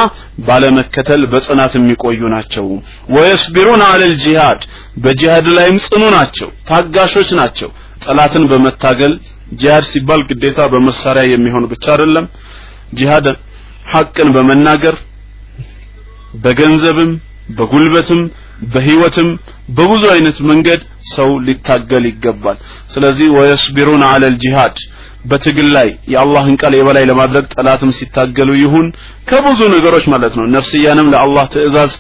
ባለመከተል በጽናት የሚቆዩ ናቸው። ويصبرون على الجهاد በጂሃድ ላይም ጽኑ ናቸው ታጋሾች ናቸው። ጠላትን በመታገል ጂሃድ ሲባል ግዴታ በመሳሪያ የሚሆን ብቻ አይደለም። ጂሃድ ሐቅን በመናገር በገንዘብም በጉልበትም በህይወትም በብዙ አይነት መንገድ ሰው ሊታገል ይገባል። ስለዚህ ويصبرون على الجهاد በትግል ላይ የአላህን ቃል የበላይ ለማድረግ ጠላትም ሲታገሉ ይሁን ከብዙ ነገሮች ማለት ነው። ነፍስያንም ለአላህ ትእዛዝ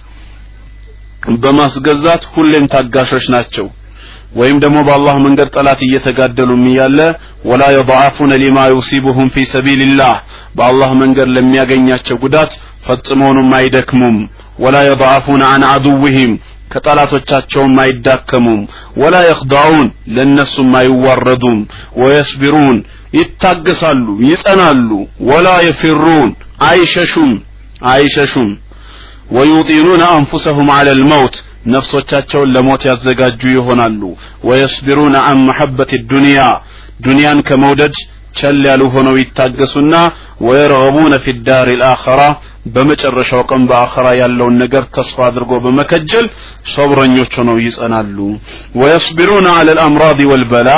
በማስገዛት ሁሌም ታጋሾች ናቸው። ወይም ደግሞ በአላህ መንገድ ጠላት እየተጋደሉም እያለ ወላ የضعፉነ ሊማ ዩሲቡሁም ፊ ሰቢልላህ በአላህ መንገድ ለሚያገኛቸው ጉዳት ፈጽመውንም አይደክሙም ولا يضعفون عن عدوهم كطلاتوچاچون ما يداكمون ولا يخضعون للناس ما يوردون ويصبرون يتاغسالو يصنالو ولا يفرون عايششون عايششون ويطيرون انفسهم على الموت نفس نفسوچاچون لموت يازدغاجو يهونالو ويصبرون عن محبه الدنيا دنيا كمودج چل يالو هونو يتاغسونا ويرغبون في الدار الاخره በመጨረሻው ቀን በአኸራ ያለውን ነገር ተስፋ አድርጎ በመከጀል ሶብረኞች ሆነው ይጸናሉ። ወየስቢሩነ አለ ልአምራድ ወልበላ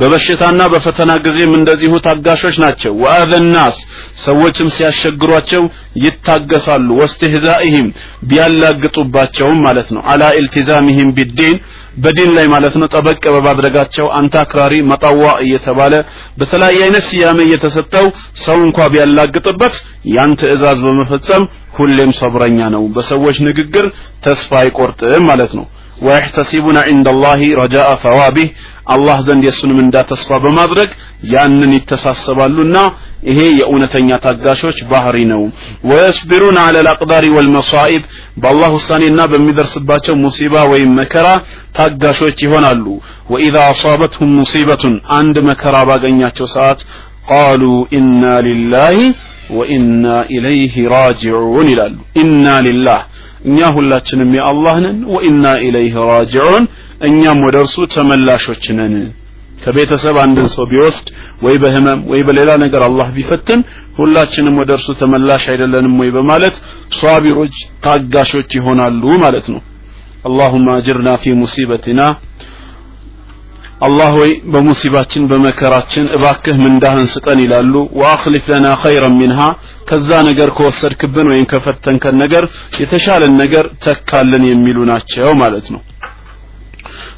በበሽታና በፈተና ጊዜም እንደዚሁ ታጋሾች ናቸው ወአዘ ናስ ሰዎችም ሲያሸግሯቸው ይታገሳሉ ወስትህዛኢህም ቢያላግጡባቸውም ማለት ነው አላ ኢልቲዛሚህም ቢዲን በዲን ላይ ማለት ነው ጠበቅ በማድረጋቸው አንተ አክራሪ መጣዋ እየተባለ በተለያየ አይነት ስያሜ እየተሰጠው ሰው እንኳ ቢያላግጥበት ያን ትእዛዝ በመፈጸም ሁሌም ሰብረኛ ነው በሰዎች ንግግር ተስፋ አይቆርጥም ማለት ነው ويحتسبون عند الله رجاء ثوابه አላህ ዘንድ የሱንም እንዳ ተስፋ በማድረግ ያንን ይተሳሰባሉና ይሄ የእውነተኛ ታጋሾች ባህሪ ነው። ወየስቢሩን አለ ልአቅዳሪ ወልመሳኢብ በአላህ ውሳኔና በሚደርስባቸው ሙሲባ ወይም መከራ ታጋሾች ይሆናሉ። ወኢዛ አሷበትሁም ሙሲበቱን አንድ መከራ ባገኛቸው ሰዓት ቃሉ ኢና ሊላሂ ወኢና ኢለይህ ራጅዑን ይላሉ። ኢና ሊላህ እኛ ሁላችንም የአላህ ነን። ወኢና ኢለይህ ራጅዑን እኛም ወደ እርሱ ተመላሾች ነን ከቤተሰብ አንድን ሰው ቢወስድ ወይ በህመም ወይ በሌላ ነገር አላህ ቢፈትን ሁላችንም ወደ እርሱ ተመላሽ አይደለንም ወይ በማለት ሷቢሮች ታጋሾች ይሆናሉ ማለት ነው اللهم اجرنا في مصيبتنا አላህ ወይ በሙሲባችን በመከራችን እባክህ ምንዳህን ስጠን ይላሉ ወአኽሊፍ ለና ኸይረን ሚንሃ ከዛ ነገር ከወሰድክብን ወይም ከፈተንከን ነገር የተሻለን ነገር ተካልን የሚሉ ናቸው ማለት ነው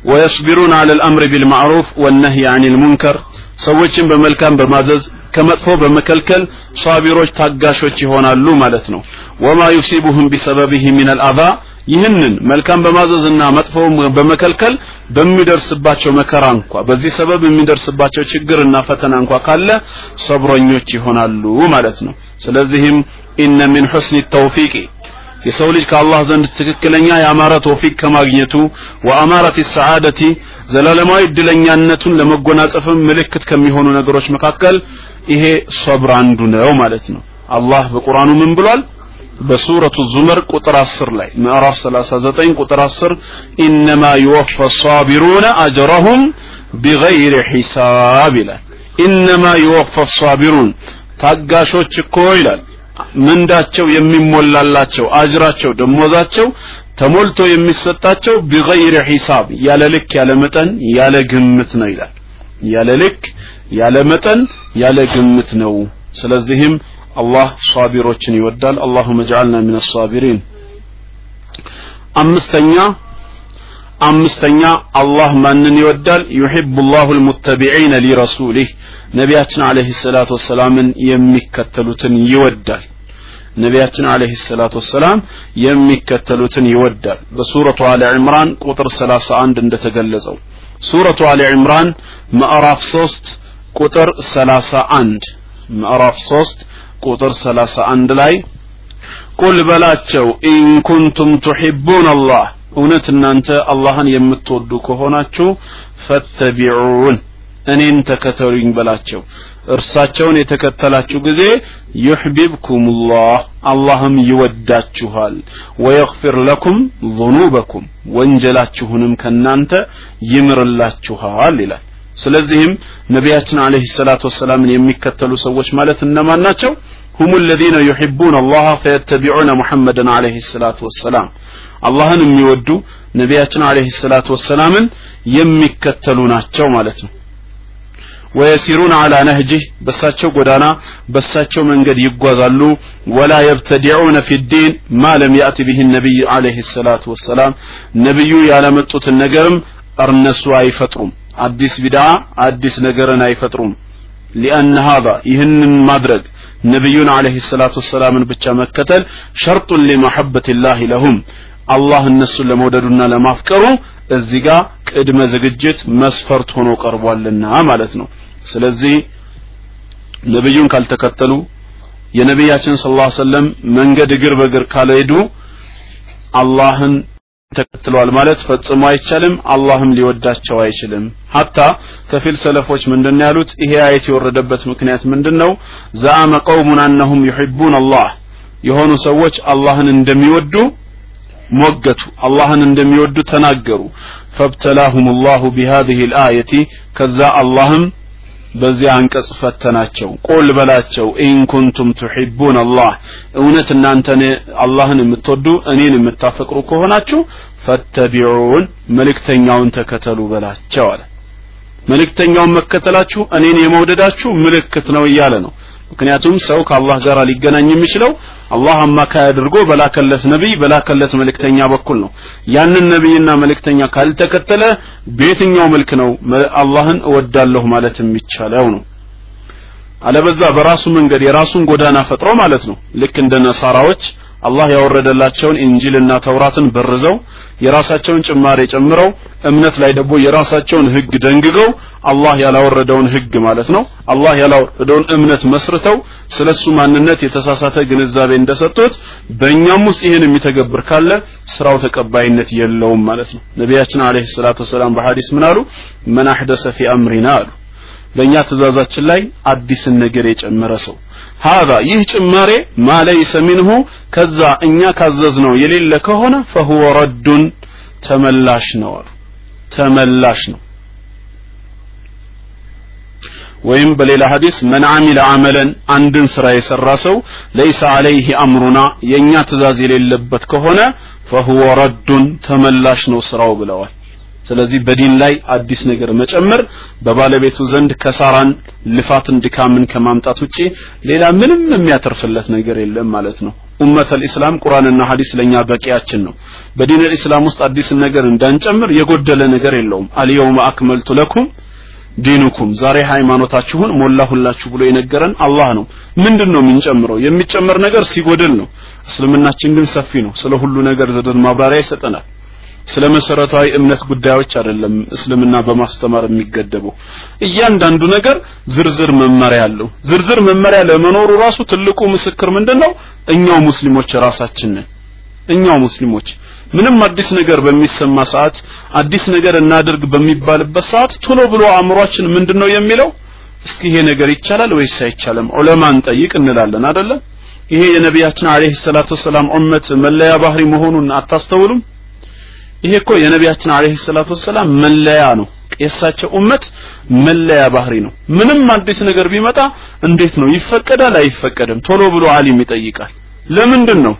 ወየስቢሩን አለ ልአምር ቢልማዕሩፍ ወነህይ አን ልሙንከር ሰዎችን በመልካም በማዘዝ ከመጥፎ በመከልከል ሷቢሮች ታጋሾች ይሆናሉ ማለት ነው። ወማ ዩሲቡሁም ቢሰበቢህ ሚን አልአዛ ይህንን መልካም በማዘዝና መጥፎ በመከልከል በሚደርስባቸው መከራ እንኳ በዚህ ሰበብ የሚደርስባቸው ችግርና ፈተና እንኳ ካለ ሰብረኞች ይሆናሉ ማለት ነው። ስለዚህም ኢነ ሚን ሑስኒ ተውፊቅ የሰው ልጅ ከአላህ ዘንድ ትክክለኛ የአማረ ተውፊቅ ከማግኘቱ ወአማረት ሰዓደቲ ዘላለማዊ እድለኛነቱን ለመጎናጸፍም ምልክት ከሚሆኑ ነገሮች መካከል ይሄ ሶብር አንዱ ነው ማለት ነው አላህ በቁርአኑ ምን ብሏል በሱረቱ ዙመር ቁጥር 10 ላይ ምዕራፍ 39 ቁጥር 10 ኢነማ ይወፋ الصابرون አጅረሁም ቢገይር ሒሳብ ይላል ኢነማ ይወፋ الصابرون ታጋሾች እኮ ይላል ምንዳቸው የሚሞላላቸው አጅራቸው ደሞዛቸው ተሞልቶ የሚሰጣቸው ቢገይር ሒሳብ ያለ ልክ ያለ መጠን ያለ ግምት ነው ይላል። ያለ ልክ ያለ መጠን ያለ ግምት ነው። ስለዚህም አላህ ሷቢሮችን ይወዳል። አላሁመ ጀዓልና ሚን አሳቢሪን አምስተኛ አምስተኛ አላህ ማንን ይወዳል? ዩሒቡ ላሁ ልሙተቢዒነ ሊረሱሊህ። ነቢያችን አለህ ሰላት ወሰላምን የሚከተሉትን ይወዳል ነቢያችን አለህ ሰላት ወሰላም የሚከተሉትን ይወዳል። በሱረቱ አለ ዕምራን ቁጥር 31 እንደተገለጸው ሱረቱ አለ ዕምራን ምዕራፍ 3 ቁጥር 31 ምዕራፍ 3 ቁጥር 31 ላይ قل በላቸው إن كنتم تحبون الله እውነት እናንተ አላህን የምትወዱ ከሆናችሁ فاتبعوني እኔን ተከተሉኝ በላቸው እርሳቸውን የተከተላችሁ ጊዜ ዩሕቢብኩሙላህ አላህም ይወዳችኋል ወየግፊር ለኩም ዙኑበኩም ወንጀላችሁንም ከናንተ ይምርላችኋል ይላል ስለዚህም ነቢያችን አለህ ሰላት ወሰላምን የሚከተሉ ሰዎች ማለት እነማን ናቸው هم الذين يحبون الله فيتبعون محمدا عليه الصلاة والسلام አላህን የሚወዱ ነቢያችን አለህ ሰላት ወሰላምን የሚከተሉ ናቸው ማለት ነው ወየሲሩን አላ ነህጅህ በሳቸው ጎዳና በሳቸው መንገድ ይጓዛሉ። ወላ የብተዲዑነ ፊ ዲን ማ ለም ያእቲ ብህ ነቢይ አለህ ሰላት ወሰላም። ነቢዩ ያለመጡትን ነገርም እርነሱ አይፈጥሩም። አዲስ ቢድዓ አዲስ ነገርን አይፈጥሩም። ሊአን ሀዛ ይህንን ማድረግ ነቢዩን አለህ ሰላት ወሰላምን ብቻ መከተል ሸርጡን ሊመሐበት ላህ ለሁም። አላህ እነሱን ለመውደዱና ለማፍቀሩ እዚህ ጋር ቅድመ ዝግጅት መስፈርት ሆኖ ቀርቧልና ማለት ነው ስለዚህ ነቢዩን ካልተከተሉ የነቢያችን ስ ላ ሰለም መንገድ እግር በእግር ካልሄዱ አላህን ተከትለዋል ማለት ፈጽሞ አይቻልም አላህም ሊወዳቸው አይችልም። حتى ከፊል ሰለፎች ምንድን ያሉት? ይሄ አየት የወረደበት ምክንያት ምንድን ነው? زعم قوم أنهم يحبون الله የሆኑ ሰዎች አላህን እንደሚወዱ ሞገቱ አላህን እንደሚወዱ ተናገሩ። فابتلاهم الله بهذه الآية ከዛ አላህም በዚህ አንቀጽ ፈተናቸው። قل በላቸው إن كنتم تحبون الله። እውነት እናንተ አላህን የምትወዱ እኔን የምታፈቅሩ ከሆናችሁ ፈተቢዑን መልእክተኛውን ተከተሉ በላቸው አለ። መልእክተኛውን መከተላችሁ እኔን የመውደዳችሁ ምልክት ነው እያለ ነው ምክንያቱም ሰው ከአላህ ጋር ሊገናኝ የሚችለው አላህ አማካይ አድርጎ በላከለት ነቢይ በላከለት መልእክተኛ በኩል ነው። ያንን ነቢይና መልእክተኛ ካልተከተለ በየትኛው መልክ ነው አላህን እወዳለሁ ማለት የሚቻለው ነው? አለበዛ በራሱ መንገድ የራሱን ጎዳና ፈጥሮ ማለት ነው። ልክ እንደ ነሳራዎች አላህ ያወረደላቸውን ኢንጂልና ተውራትን በርዘው የራሳቸውን ጭማሬ ጨምረው እምነት ላይ ደግሞ የራሳቸውን ህግ ደንግገው አላህ ያላወረደውን ህግ ማለት ነው። አላህ ያላወረደውን እምነት መስርተው ስለሱ ማንነት የተሳሳተ ግንዛቤ እንደሰጡት በእኛም ውስጥ ይህን የሚተገብር ካለ ስራው ተቀባይነት የለውም ማለት ነው። ነቢያችን አለይሂ ሰላቱ ወሰላም በሐዲስ ምን አሉ? መን አሕደሰ ፊ አምሪና አሉ በእኛ ትእዛዛችን ላይ አዲስን ነገር የጨመረ ሰው። ሀዛ ይህ ጭማሬ ማ ሚንሁ ከዛ እኛ ካዘዝነው የሌለ ከሆነ ፈሁወ ረዱን ተመላሽ ነው ተመላሽ ነው። ወይም በሌላ ሐዲስ መን አሚለ አመለን አንድን ስራ የሰራ ሰው ለይሰ አለይህ አምሩና የእኛ ትእዛዝ የሌለበት ከሆነ ፈሁወ ረዱን ተመላሽ ነው ስራው ብለዋል ስለዚህ በዲን ላይ አዲስ ነገር መጨመር በባለቤቱ ዘንድ ከሳራን ልፋትን ድካምን ከማምጣት ውጪ ሌላ ምንም የሚያተርፍለት ነገር የለም ማለት ነው። ኡመት አልኢስላም ቁርአንና ሐዲስ ለኛ በቂያችን ነው። በዲን አልኢስላም ውስጥ አዲስ ነገር እንዳንጨምር የጎደለ ነገር የለውም። አልየውመ አክመልቱ ለኩም ዲኑኩም። ዛሬ ሃይማኖታችሁን ሞላሁላችሁ ብሎ የነገረን አላህ ነው። ምንድን ነው የምንጨምረው የሚጨመር ነገር ሲጎድል ነው። እስልምናችን ግን ሰፊ ነው። ስለ ሁሉ ነገር ዝርዝር ማብራሪያ ይሰጠናል ስለ መሰረታዊ እምነት ጉዳዮች አይደለም እስልምና በማስተማር የሚገደበው። እያንዳንዱ ነገር ዝርዝር መመሪያ አለው። ዝርዝር መመሪያ ለመኖሩ ራሱ ትልቁ ምስክር ምንድነው? እኛው ሙስሊሞች ራሳችን እኛው ሙስሊሞች። ምንም አዲስ ነገር በሚሰማ ሰዓት አዲስ ነገር እናድርግ በሚባልበት ሰዓት ቶሎ ብሎ አእምሯችን ምንድነው የሚለው? እስኪ ይሄ ነገር ይቻላል ወይስ አይቻልም? ዑለማን ጠይቅ እንላለን አይደለም ይሄ የነቢያችን አለይሂ ሰላቱ ወሰላም ኡመት መለያ ባህሪ መሆኑን አታስተውሉም ይሄ እኮ የነቢያችን አለይሂ ሰላቱ ወሰላም መለያ ነው። የእሳቸው ኡመት መለያ ባህሪ ነው። ምንም አዲስ ነገር ቢመጣ እንዴት ነው? ይፈቀዳል አይፈቀድም? ቶሎ ብሎ አሊም ይጠይቃል። ለምንድን ነው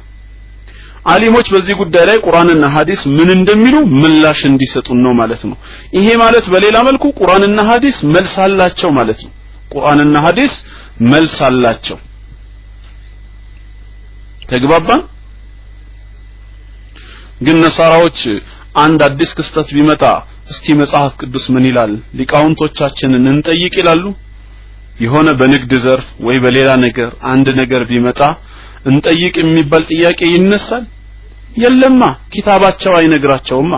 አሊሞች በዚህ ጉዳይ ላይ ቁርአንና ሐዲስ ምን እንደሚሉ ምላሽ እንዲሰጡን ነው ማለት ነው። ይሄ ማለት በሌላ መልኩ ቁርአንና ሐዲስ መልስ አላቸው ማለት ነው። ቁርአንና ሐዲስ መልስ አላቸው። ተግባባን ግን ነሳራዎች አንድ አዲስ ክስተት ቢመጣ እስኪ መጽሐፍ ቅዱስ ምን ይላል? ሊቃውንቶቻችንን እንጠይቅ ይላሉ? የሆነ በንግድ ዘርፍ ወይ በሌላ ነገር አንድ ነገር ቢመጣ እንጠይቅ የሚባል ጥያቄ ይነሳል? የለማ ኪታባቸው አይነግራቸውማ።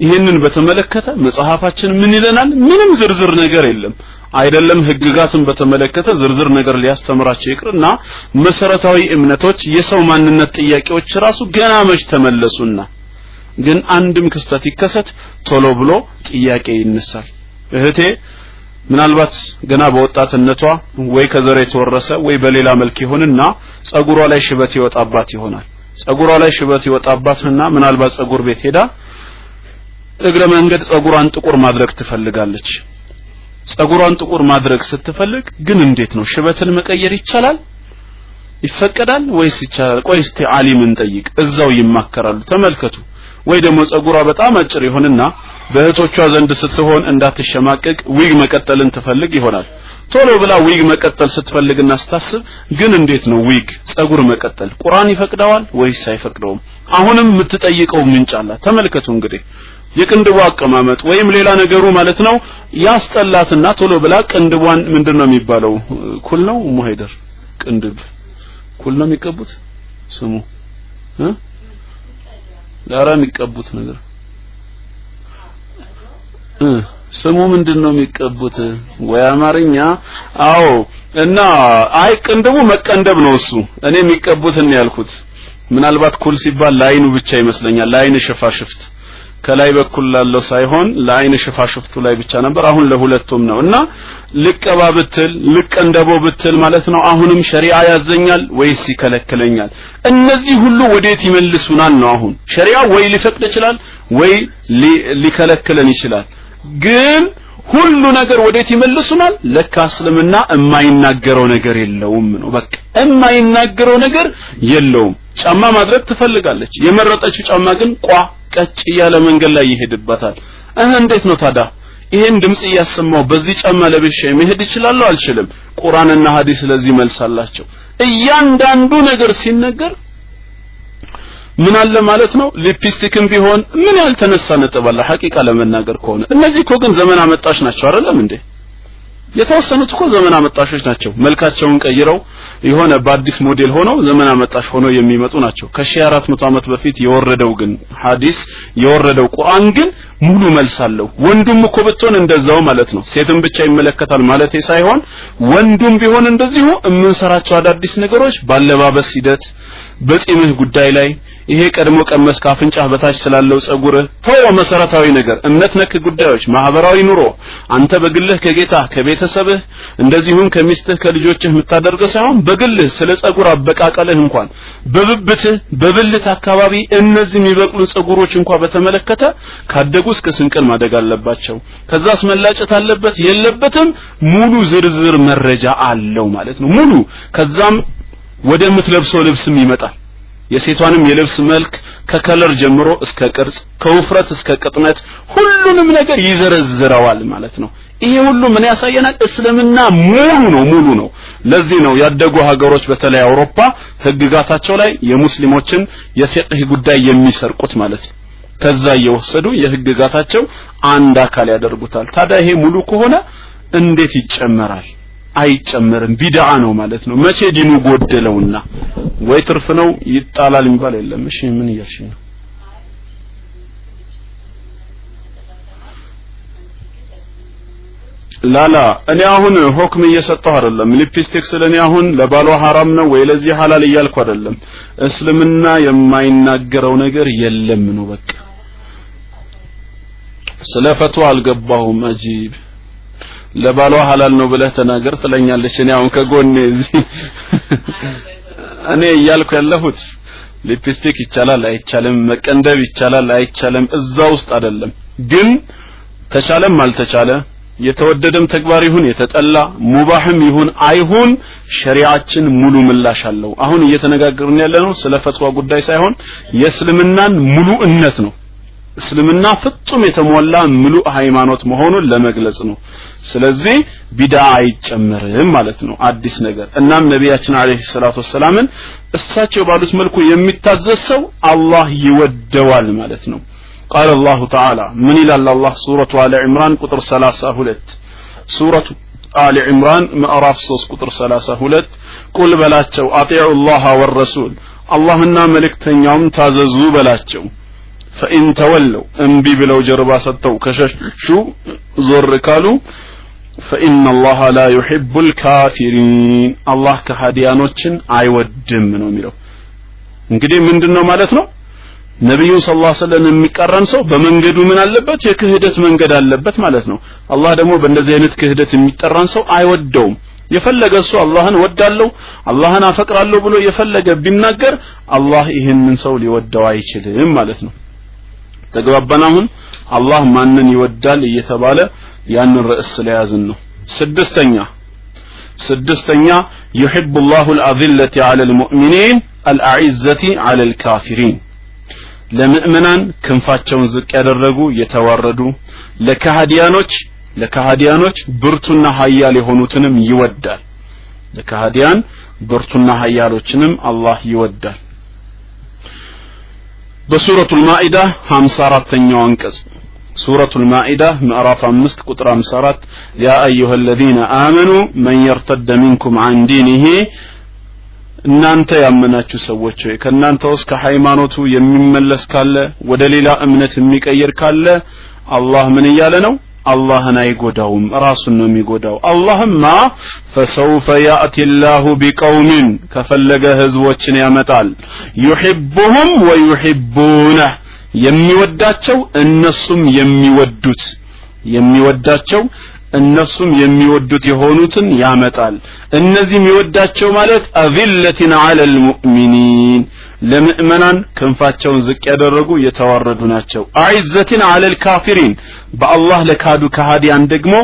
ይህንን በተመለከተ መጽሐፋችን ምን ይለናል? ምንም ዝርዝር ነገር የለም አይደለም። ህግጋትን በተመለከተ ዝርዝር ነገር ሊያስተምራቸው ይቅርና መሰረታዊ እምነቶች የሰው ማንነት ጥያቄዎች ራሱ ገና መች ተመለሱና ግን አንድም ክስተት ይከሰት ቶሎ ብሎ ጥያቄ ይነሳል። እህቴ ምናልባት ገና በወጣትነቷ ወይ ከዘር የተወረሰ ወይ በሌላ መልክ ይሆንና ጸጉሯ ላይ ሽበት ይወጣባት ይሆናል። ጸጉሯ ላይ ሽበት ይወጣባትና ምናልባት ጸጉር ቤት ሄዳ እግረ መንገድ ጸጉሯን ጥቁር ማድረግ ትፈልጋለች ጸጉሯን ጥቁር ማድረግ ስትፈልግ ግን እንዴት ነው? ሽበትን መቀየር ይቻላል? ይፈቀዳል ወይስ ይቻላል? ቆይ እስቲ አሊምን ጠይቅ እዛው ይማከራሉ። ተመልከቱ። ወይ ደግሞ ጸጉሯ በጣም አጭር ይሆንና በእህቶቿ ዘንድ ስትሆን እንዳትሸማቀቅ ዊግ መቀጠልን ትፈልግ ይሆናል። ቶሎ ብላ ዊግ መቀጠል ስትፈልግና ስታስብ ግን እንዴት ነው ዊግ ጸጉር መቀጠል? ቁርአን ይፈቅደዋል ወይስ አይፈቅደውም? አሁንም የምትጠይቀው ምንጭ አላት። ተመልከቱ እንግዲህ የቅንድቧ አቀማመጥ ወይም ሌላ ነገሩ ማለት ነው። ያስጠላትና ቶሎ ብላ ቅንድቧን ምንድነው የሚባለው? ኩል ነው ሙሀይደር ቅንድብ። ኩል ነው የሚቀቡት? ስሙ። ዳራ የሚቀቡት ነገር። ስሙ ምንድነው የሚቀቡት? ወይ አማርኛ? አዎ። እና አይ ቅንድቡ መቀንደብ ነው እሱ። እኔ የሚቀቡትን ያልኩት። ምናልባት ኩል ሲባል ለአይኑ ብቻ ይመስለኛል። ለአይን ሽፋሽፍት ከላይ በኩል ላለው ሳይሆን ለአይን ሽፋሽፍቱ ላይ ብቻ ነበር። አሁን ለሁለቱም ነው። እና ልቀባ ብትል ልቀንደቦ ብትል ማለት ነው። አሁንም ሸሪዓ ያዘኛል ወይስ ይከለክለኛል? እነዚህ ሁሉ ወዴት ይመልሱናል ነው አሁን? ሸሪዓ ወይ ሊፈቅድ ይችላል ወይ ሊከለክለን ይችላል። ግን ሁሉ ነገር ወዴት ይመልሱናል? ለካ እስልምና የማይናገረው ነገር የለውም ነው። በቃ የማይናገረው ነገር የለውም ጫማ ማድረግ ትፈልጋለች። የመረጠችው ጫማ ግን ቋ ቀጭ እያለ መንገድ ላይ ይሄድባታል። እህ እንዴት ነው ታዳ ይሄን ድምጽ እያሰማው በዚህ ጫማ ለብሼ መሄድ እችላለሁ አልችልም? ቁርአንና ሐዲስ ለዚህ መልስ አላቸው። እያንዳንዱ ነገር ሲነገር ምን አለ ማለት ነው? ሊፕስቲክም ቢሆን ምን ያልተነሳ ነጥብ አለ? ሐቂቃ ለመናገር ከሆነ። እነዚህ እኮ ግን ዘመን አመጣሽ ናቸው አይደለም እንዴ የተወሰኑት እኮ ዘመን አመጣሾች ናቸው። መልካቸውን ቀይረው የሆነ በአዲስ ሞዴል ሆነው ዘመን አመጣሽ ሆነው የሚመጡ ናቸው። ከሺህ አራት መቶ ዓመት በፊት የወረደው ግን ሐዲስ የወረደው ቁርአን ግን ሙሉ መልስ አለው። ወንዱም እኮ ብትሆን እንደዛው ማለት ነው። ሴትም ብቻ ይመለከታል ማለቴ ሳይሆን ወንዱም ቢሆን እንደዚሁ የምንሰራቸው አዳዲስ ነገሮች ባለባበስ ሂደት በጺምህ ጉዳይ ላይ ይሄ ቀድሞ ቀመስ ካፍንጫህ በታች ስላለው ጸጉርህ ተወ መሰረታዊ ነገር እምነት ነክ ጉዳዮች ማህበራዊ ኑሮ አንተ በግልህ ከጌታ ከቤተሰብህ እንደዚሁም ከሚስትህ ከልጆችህ የምታደርገው ሳይሆን በግልህ ስለ ጸጉር አበቃቀልህ እንኳን በብብትህ በብልት አካባቢ እነዚህ የሚበቅሉ ጸጉሮች እንኳን በተመለከተ ካደጉ እስከ ስንቅል ማደግ አለባቸው። ከዛስ መላጨት አለበት የለበትም። ሙሉ ዝርዝር መረጃ አለው ማለት ነው። ሙሉ ከዛም ወደ ምትለብሰው ልብስም ይመጣል። የሴቷንም የልብስ መልክ ከከለር ጀምሮ እስከ ቅርጽ ከውፍረት እስከ ቅጥነት ሁሉንም ነገር ይዘረዝረዋል ማለት ነው። ይሄ ሁሉ ምን ያሳየናል? እስልምና ሙሉ ነው ሙሉ ነው። ለዚህ ነው ያደጉ ሀገሮች በተለይ አውሮፓ ህግጋታቸው ላይ የሙስሊሞችን የፊቅህ ጉዳይ የሚሰርቁት ማለት ነው ከዛ እየወሰዱ የህግጋታቸው አንድ አካል ያደርጉታል። ታዲያ ይሄ ሙሉ ከሆነ እንዴት ይጨመራል? አይጨመርም። ቢድዓ ነው ማለት ነው። መቼ ዲኑ ጎደለውና? ወይ ትርፍ ነው ይጣላል የሚባል የለም። እሺ ምን እያልሽ ነው? ላላ እኔ አሁን ሁክም እየሰጠሁ አይደለም። ሊፕስቲክ ስለኔ አሁን ለባሏ ሐራም ነው ወይ ለዚህ ሐላል እያልኩ አይደለም። እስልምና የማይናገረው ነገር የለም ነው በቃ ስለ ፈትዋ አልገባሁም። አጂብ ለባሏ ሐላል ነው ብለህ ተናገር ትለኛለች እኔ አሁን ከጎኔ እዚህ እኔ እያልኩ ያለሁት ሊፕስቲክ ይቻላል አይቻልም መቀንደብ ይቻላል አይቻልም እዛ ውስጥ አይደለም። ግን ተቻለም አልተቻለ የተወደደም ተግባር ይሁን የተጠላ ሙባህም ይሁን አይሁን ሸሪዓችን ሙሉ ምላሽ አለው። አሁን እየተነጋገርን ያለነው ስለ ፈትዋ ጉዳይ ሳይሆን የእስልምናን ሙሉእነት ነው እስልምና ፍጹም የተሞላ ምሉእ ሃይማኖት መሆኑን ለመግለጽ ነው ስለዚህ ቢድዓ አይጨመርም ማለት ነው አዲስ ነገር እናም ነቢያችን አለይሂ ሰላቱ ወሰላምን እሳቸው ባሉት መልኩ የሚታዘዝ ሰው አላህ ይወደዋል ማለት ነው قال الله تعالى من إلى الله سورة آل عمران قطر سلاسة هلت سورة آل عمران مأراف صوص قطر سلاسة هلت قل بلاتشو أطيعوا الله والرسول الله النا ملك تنيوم تاززو بلاتشو فإن تولوا انبي بلو جربا ستو كششو زر كالو فإن الله لا يحب الكافرين الله كهديانوچن አይወድም ነው የሚለው እንግዲህ ምንድነው ማለት ነው ነቢዩ ስ ላ ሰለም የሚቀረን ሰው በመንገዱ ምን አለበት የክህደት መንገድ አለበት ማለት ነው አላህ ደግሞ በእንደዚህ አይነት ክህደት የሚጠራን ሰው አይወደውም የፈለገ እሱ አላህን ወዳለሁ አላህን አፈቅራለሁ ብሎ የፈለገ ቢናገር አላህ ይህንን ሰው ሊወደው አይችልም ማለት ነው ተግባባን አሁን አላህ ማንን ይወዳል እየተባለ ያንን ርዕስ ስለያዝን ነው ስድስተኛ ስድስተኛ يحب الله الأذلة على المؤمنين الأعزة على الكافرين ለምእመናን ክንፋቸውን ዝቅ ያደረጉ የተዋረዱ ለካሃዲያኖች ለካሃዲያኖች ብርቱና ሀያል የሆኑትንም ይወዳል ለካሃዲያን ብርቱና ሀያሎችንም አላህ ይወዳል በሱረቱ ልማኢዳ 54ተኛው አንቀጽ سورة المائدة مأراف أمست قطر أمسارات يا أيها الذين آمنوا من يرتد منكم عن دينه እናንተ ያመናችሁ ሰዎች ሆይ ከእናንተ ውስጥ ከሃይማኖቱ የሚመለስ ካለ ወደ ሌላ እምነት የሚቀይር ካለ አላህ ምን እያለ ነው አላህን አይጎዳውም ራሱን ነው የሚጎዳው። አላህማ ፈሰውፈ ያእቲ ላሁ ቢቀውሚን ከፈለገ ህዝቦችን ያመጣል። ዩሕቡሁም ወዩሕቡነህ የሚወዳቸው እነሱም የሚወዱት የሚወዳቸው እነሱም የሚወዱት የሆኑትን ያመጣል። እነዚህ የሚወዳቸው ማለት አዚለትን አለ ልሙእሚኒን ለምእመናን ክንፋቸውን ዝቅ ያደረጉ የተዋረዱ ናቸው። አዒዘትን አለ ልካፊሪን በአላህ ለካዱ ከሃዲያን ደግሞ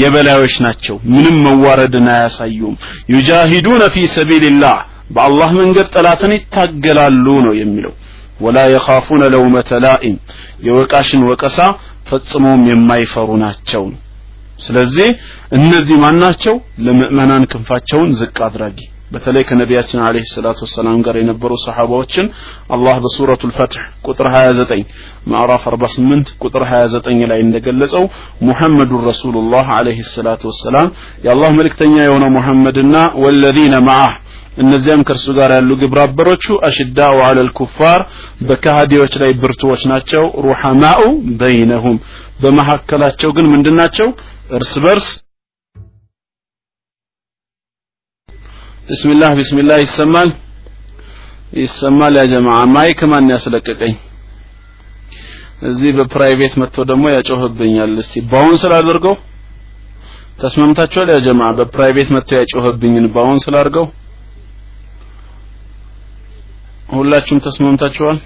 የበላዮች ናቸው። ምንም መዋረድን አያሳዩም። ዩጃሂዱነ ፊ ሰቢልላህ በአላህ መንገድ ጠላትን ይታገላሉ ነው የሚለው። ወላ የኻፉነ ለውመተ ላኢም የወቃሽን ወቀሳ ፈጽሞም የማይፈሩ ናቸው ስለዚህ እነዚህ ማን ናቸው? ለምእመናን ክንፋቸውን ዝቅ አድራጊ። በተለይ ከነቢያችን አለይሂ ሰላቱ ወሰላም ጋር የነበሩ ሰሃባዎችን አላህ በሱረቱል ፈትህ ቁጥር 29 ማዕራፍ 48 ቁጥር 29 ላይ እንደገለጸው ሙሐመዱን ረሱሉላህ አለይሂ ሰላቱ ወሰላም የአላህ መልእክተኛ የሆነው ሙሐመድና ወለዚነ ማአህ እነዚያም ከእርሱ ጋር ያሉ ግብረ አበሮቹ አሽዳኡ አለል ኩፋር በካሃዲዎች ላይ ብርቱዎች ናቸው ሩሐማኡ በይነሁም በመካከላቸው ግን ምንድናቸው? እርስ በርስ بسم الله بسم الله ይሰማል። ይሰማል يا جماعة። mic ማን ያስለቀቀኝ? እዚህ በ private መጥቶ ደግሞ ያጮህብኛል። እስቲ bounce ላደርገው ተስማምታችኋል? يا جماعة በ private መጥቶ ያጮህብኝን bounce ላድርገው ሁላችሁም ተስማምታችኋል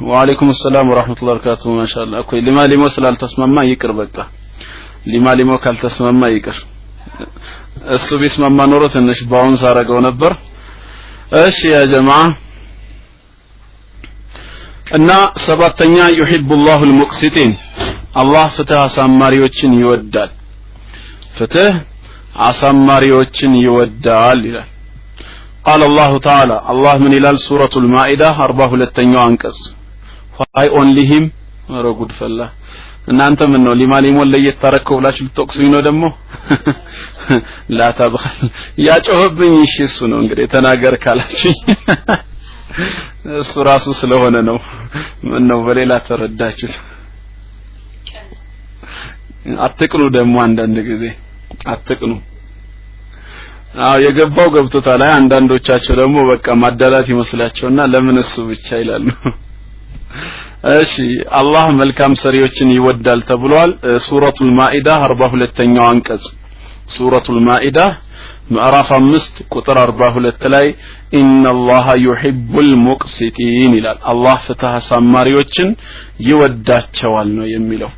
ሊማ ሊሞስ ተስማምተሃል ወአለይኩም ሰላም ወራህመቱላሂ ወበረካቱ ማሻአላ እኮ ሊማ ሊሞ ስላልተስማማ ይቅር በቃ ሊማ ሊሞ ካልተስማማ ይቅር እሱ ቢስማማ ኖሮ ትንሽ ባውን ሳረገው ነበር እሺ ያ ጀማዓ እና ሰባተኛ ዩሂቡ ላሁ ልሙቅሲጢን አላህ ፍትህ አሳማሪዎችን ይወዳል ፍትህ አሳማሪዎችን ይወዳል ይላል قال الله تعالى الله من إلال سورة المائدة أربعة ሁለተኛው አንቀጽ why only him? ኧረ ጉድ ፈላ። እናንተ ምን ነው ሊማ ለየት ታረከው ብላችሁ ልትወቅሱኝ ነው ደግሞ? [LAUGHS] ላታብኻል ያጮህብኝ እሺ እሱ ነው እንግዲህ ተናገር ካላችኝ [LAUGHS] እሱ ራሱ ስለሆነ ነው። ምን ነው በሌላ ተረዳችሁ? አትቅኑ ደግሞ አንዳንድ ጊዜ። አትቅኑ። አዎ የገባው ገብቶታል። አይ አንዳንዶቻቸው ደግሞ በቃ ማዳላት ይመስላቸውና ለምን እሱ ብቻ ይላሉ [LAUGHS] እሺ አላህ መልካም ሰሪዎችን ይወዳል ተብሏል ሱረቱል ማኢዳ 42ኛው አንቀጽ ሱረቱል ማኢዳ ምዕራፍ አምስት ቁጥር 42 ላይ ኢነላሃ ዩሂቡል ሙቅሲቲን ይላል አላህ ፍትህ አሳማሪዎችን ይወዳቸዋል ነው የሚለው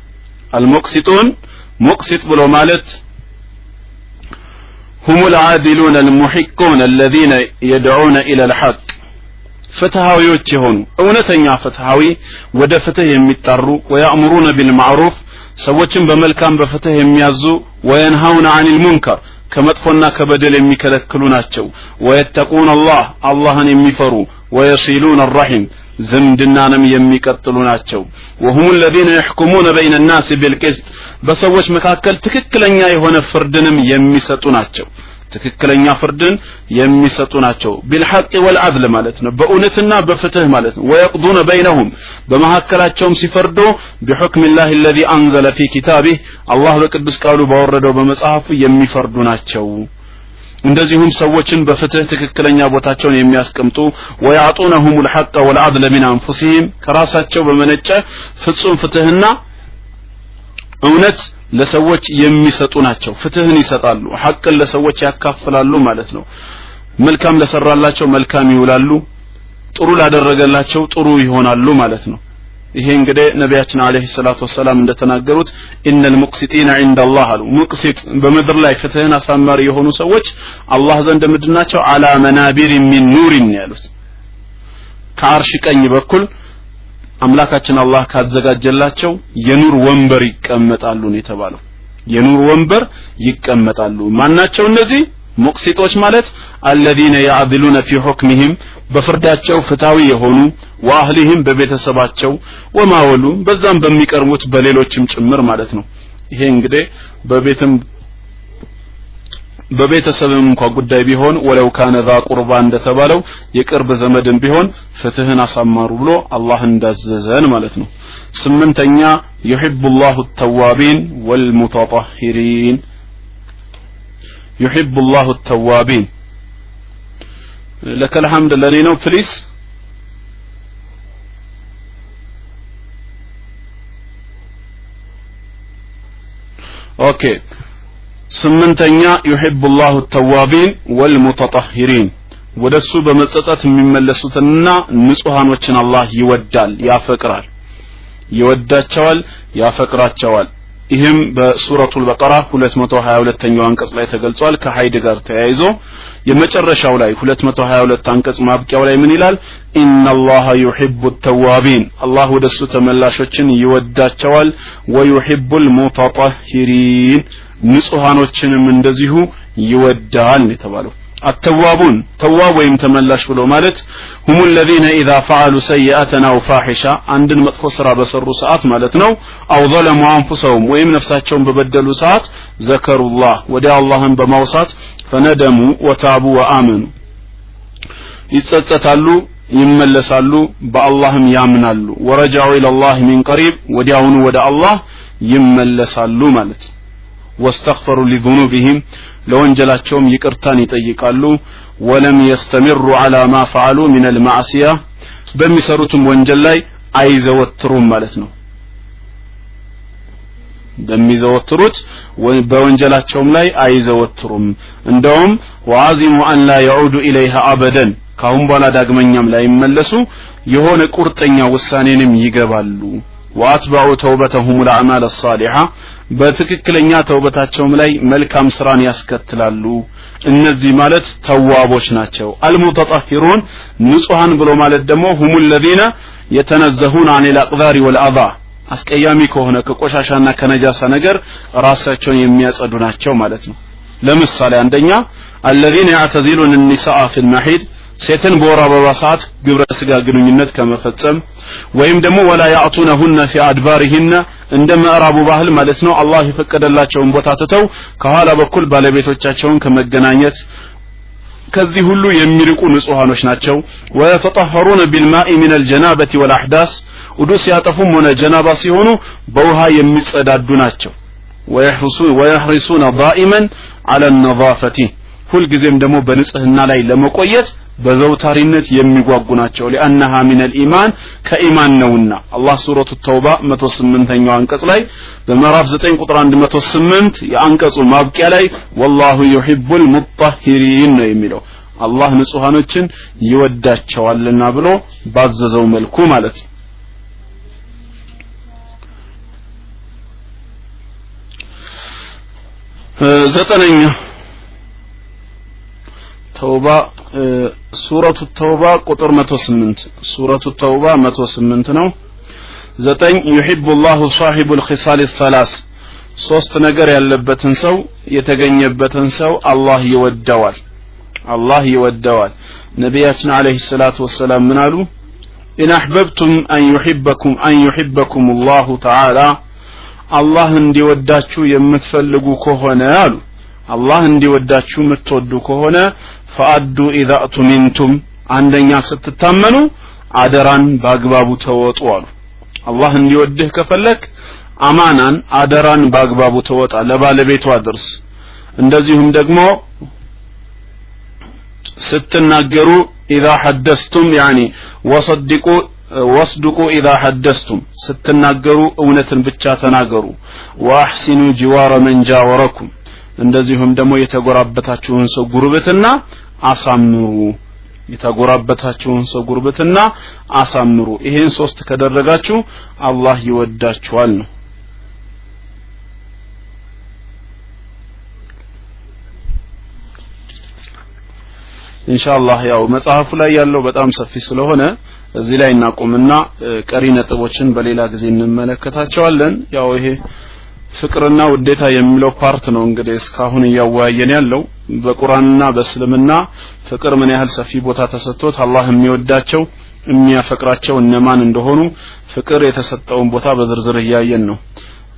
አልሙቅሲጡን ሙቅሲጥ ብሎ ማለት هم العادلون المحقون الذين يدعون إلى الحق ፍትሃዊዎች የሆኑ እውነተኛ ፍትሃዊ ወደ ፍትህ የሚጠሩ ويأمرون بالمعروف ሰዎችን በመልካም በፍትህ የሚያዙ وينهون عن المنكر ከመጥፎና ከበደል የሚከለክሉ ናቸው። ወየተቁን አላህ አላህን የሚፈሩ ወየሲሉን አራሒም ዝምድናንም የሚቀጥሉ ናቸው። ወሁም ለዚነ የሕኩሙነ በይነ ናስ ቢልቅስጥ በሰዎች መካከል ትክክለኛ የሆነ ፍርድንም የሚሰጡ ናቸው ትክክለኛ ፍርድን የሚሰጡ ናቸው። ቢልሐቅ ወልዓድል ማለት ነው። በእውነትና በፍትህ ማለት ነው። ወየቅዱነ በይነሁም በመካከላቸውም ሲፈርዱ ቢሑክም ላህ ለዚ አንዘለ ፊ ኪታቢህ አላህ በቅዱስ ቃሉ ባወረደው በመጽሐፉ የሚፈርዱ ናቸው። እንደዚሁም ሰዎችን በፍትህ ትክክለኛ ቦታቸውን የሚያስቀምጡ ወያጡነሁም ልሐቀ ወልዓድለ ሚን አንፉሲህም ከራሳቸው በመነጨ ፍጹም ፍትህና እውነት ለሰዎች የሚሰጡ ናቸው። ፍትህን ይሰጣሉ ሐቅን ለሰዎች ያካፍላሉ ማለት ነው። መልካም ለሰራላቸው መልካም ይውላሉ ጥሩ ላደረገላቸው ጥሩ ይሆናሉ ማለት ነው። ይሄ እንግዲህ ነቢያችን عليه الصلاة والسلام እንደተናገሩት إن المقسطين عند الله አሉ። مقسط በምድር ላይ ፍትህን አሳማሪ የሆኑ ሰዎች አላህ ዘንድ ምንድናቸው على منابر من نور ያሉት። ከአርሽ ቀኝ በኩል አምላካችን አላህ ካዘጋጀላቸው የኑር ወንበር ይቀመጣሉ ነው የተባለው። የኑር ወንበር ይቀመጣሉ። ማናቸው እነዚህ? ሙቅሲጦች ማለት الذين يعدلون في حكمهم በፍርዳቸው ፍትሃዊ የሆኑ ወአህሊህም በቤተሰባቸው ወማወሉ በዛም በሚቀርቡት በሌሎችም ጭምር ማለት ነው። ይሄ እንግዲህ በቤትም በቤተሰብም እንኳ ጉዳይ ቢሆን ወለው ካነ ዛ ቁርባ እንደተባለው የቅርብ ዘመድም ቢሆን ፍትህን አሳማሩ ብሎ አላህ እንዳዘዘን ማለት ነው ስምንተኛ يحب الله التوابين والمتطهرين يحب الله التوابين لك الحمد لله نو بليز أوكي ስምንተኛ ዩሒቡ ላሁ ተዋቢን ወልሙተጠሂሪን። ወደ እሱ በመጸጸት የሚመለሱትንና ንጹሐኖችን አላህ ይወዳል ያፈቅራል። ይወዳቸዋል ያፈቅራቸዋል። ይህም በሱረቱል በቀራ 222ኛው አንቀጽ ላይ ተገልጿል። ከሀይድ ጋር ተያይዞ የመጨረሻው ላይ 222 አንቀጽ ማብቂያው ላይ ምን ይላል? ኢነላሃ ዩሒቡ ተዋቢን። አላህ ወደ እሱ ተመላሾችን ይወዳቸዋል። ወዩሒቡል ሙተጠሂሪን ንጹሐኖችንም እንደዚሁ ይወዳል የተባለው። አተዋቡን ተዋብ ወይም ተመላሽ ብሎ ማለት ሁሙ ለዚነ ኢዛ ፈዓሉ ሰይአተን አው ፋሒሻ አንድን መጥፎ ስራ በሰሩ ሰዓት ማለት ነው። አው ዘለሙ አንፉሰሁም ወይም ነፍሳቸውን በበደሉ ሰዓት ዘከሩላህ ወደ አላህን በማውሳት ፈነደሙ ወታቡ ወአመኑ። ይጸጸታሉ ይመለሳሉ በአላህም ያምናሉ። ወረጃዑ ኢለላህ ሚን ቀሪብ ወዲያውኑ ወደ አላህ ይመለሳሉ ማለት ነው። ወስተግፈሩ ሊዙኑቢሂም ለወንጀላቸውም ይቅርታን ይጠይቃሉ። ወለም የስተምሩ አላ ማ ፈዓሉ ምን አልማዕሲያ በሚሰሩትም ወንጀል ላይ አይዘወትሩም ማለት ነው። በሚዘወትሩት በወንጀላቸውም ላይ አይዘወትሩም። እንደውም ወአዚሙ አን ላ የዑዱ ኢለይሃ አበደን ካሁን በኋላ ዳግመኛም ላይመለሱ የሆነ ቁርጠኛ ውሳኔንም ይገባሉ ወአትበዑ ተውበተሁም ልአዕማል አሳሊሓ በትክክለኛ ተውበታቸውም ላይ መልካም ስራን ያስከትላሉ። እነዚህ ማለት ተዋቦች ናቸው። አልሙተጠሂሩን ንጹሐን ብሎ ማለት ደግሞ ሁሙ ለዚነ የተነዘሁን አን ልአቅዛሪ ወልአዛ። አስቀያሚ ከሆነ ከቆሻሻና ከነጃሳ ነገር ራሳቸውን የሚያጸዱ ናቸው ማለት ነው። ለምሳሌ አንደኛ አለዚነ ያዕተዚሉን ኒሳአ ፊ ልመሒድ ሴትን በወር አበባ ሰዓት ግብረ ስጋ ግንኙነት ከመፈጸም ወይም ደግሞ ወላ ያዕቱነሁነ ፊ አድባሪህነ እንደ ምዕራቡ ባህል ማለት ነው። አላህ የፈቀደላቸውን ቦታ ትተው ከኋላ በኩል ባለቤቶቻቸውን ከመገናኘት ከዚህ ሁሉ የሚርቁ ንጹሃኖች ናቸው። ወየተጠሀሩነ ቢልማኢ ሚን አልጀናበቲ ወልአሕዳስ ውዱ ሲያጠፉም ሆነ ጀናባ ሲሆኑ በውሃ የሚጸዳዱ ናቸው። ወየሕሪሱነ ዳኢመን አለ ነዛፈቲ ሁልጊዜም ደግሞ በንጽህና ላይ ለመቆየት በዘውታሪነት የሚጓጉ ናቸው። ሊአነሃ ሚን አልኢማን ከኢማን ነውና አላህ ሱረቱ ተውባ 108ኛው አንቀጽ ላይ በምዕራፍ 9 ቁጥር 108 የአንቀጹ ማብቂያ ላይ ወላሁ ዩሂቡል ሙጠሂሪን ነው የሚለው። አላህ ንጹሃኖችን ይወዳቸዋልና ብሎ ባዘዘው መልኩ ማለት ነው። ዘጠነኛ ተውባ ሱረቱ ተውባ ቁጥር 108 ሱረቱ ተውባ 108 ነው። ዘጠኝ ዩሂቡ ላሁ ሳሂቡ ልኪሳል ሰላስ። ሶስት ነገር ያለበትን ሰው የተገኘበትን ሰው አላህ ይወደዋል። አላህ ይወደዋል። ነቢያችን عليه الصلاة والسلام ምን አሉ? إن أحببتم أن يحبكم أن يحبكم الله تعالى አላህ እንዲወዳችሁ የምትፈልጉ ከሆነ አሉ አላህ እንዲወዳችሁ የምትወዱ ከሆነ فأدوا إذا ائتمنتم አንደኛ ስትታመኑ አደራን በአግባቡ ተወጡ አሉ። አላህ እንዲወድህ ከፈለክ አማናን አደራን በአግባቡ ተወጣ ለባለቤቱ አድርስ። እንደዚሁም ደግሞ ስትናገሩ ኢዛ ሐደስቱም ያኒ ወሰድቁ ወስድቁ ኢዛ ሐደስቱም ስትናገሩ እውነትን ብቻ ተናገሩ። ወአሕሲኑ ጅዋረ መን እንደዚሁም ደግሞ የተጎራበታችሁን ሰው ጉርብትና አሳምሩ። የተጎራበታችሁን ሰው ጉርብትና አሳምሩ። ይሄን ሶስት ካደረጋችሁ አላህ ይወዳችኋል። ነው إن شاء الله ያው መጽሐፉ ላይ ያለው በጣም ሰፊ ስለሆነ እዚህ ላይ እናቁምና ቀሪ ነጥቦችን በሌላ ጊዜ እንመለከታቸዋለን። ያው ይሄ ፍቅርና ውዴታ የሚለው part ነው እንግዲህ እስካሁን እያወያየን ያለው። በቁርአንና በእስልምና ፍቅር ምን ያህል ሰፊ ቦታ ተሰጥቶት አላህ የሚወዳቸው የሚያፈቅራቸው እነማን እንደሆኑ ፍቅር የተሰጠውን ቦታ በዝርዝር እያየን ነው።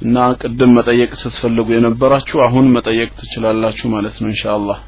እና ቅድም መጠየቅ ስትፈልጉ የነበራችሁ አሁን መጠየቅ ትችላላችሁ ማለት ነው ኢንሻአላህ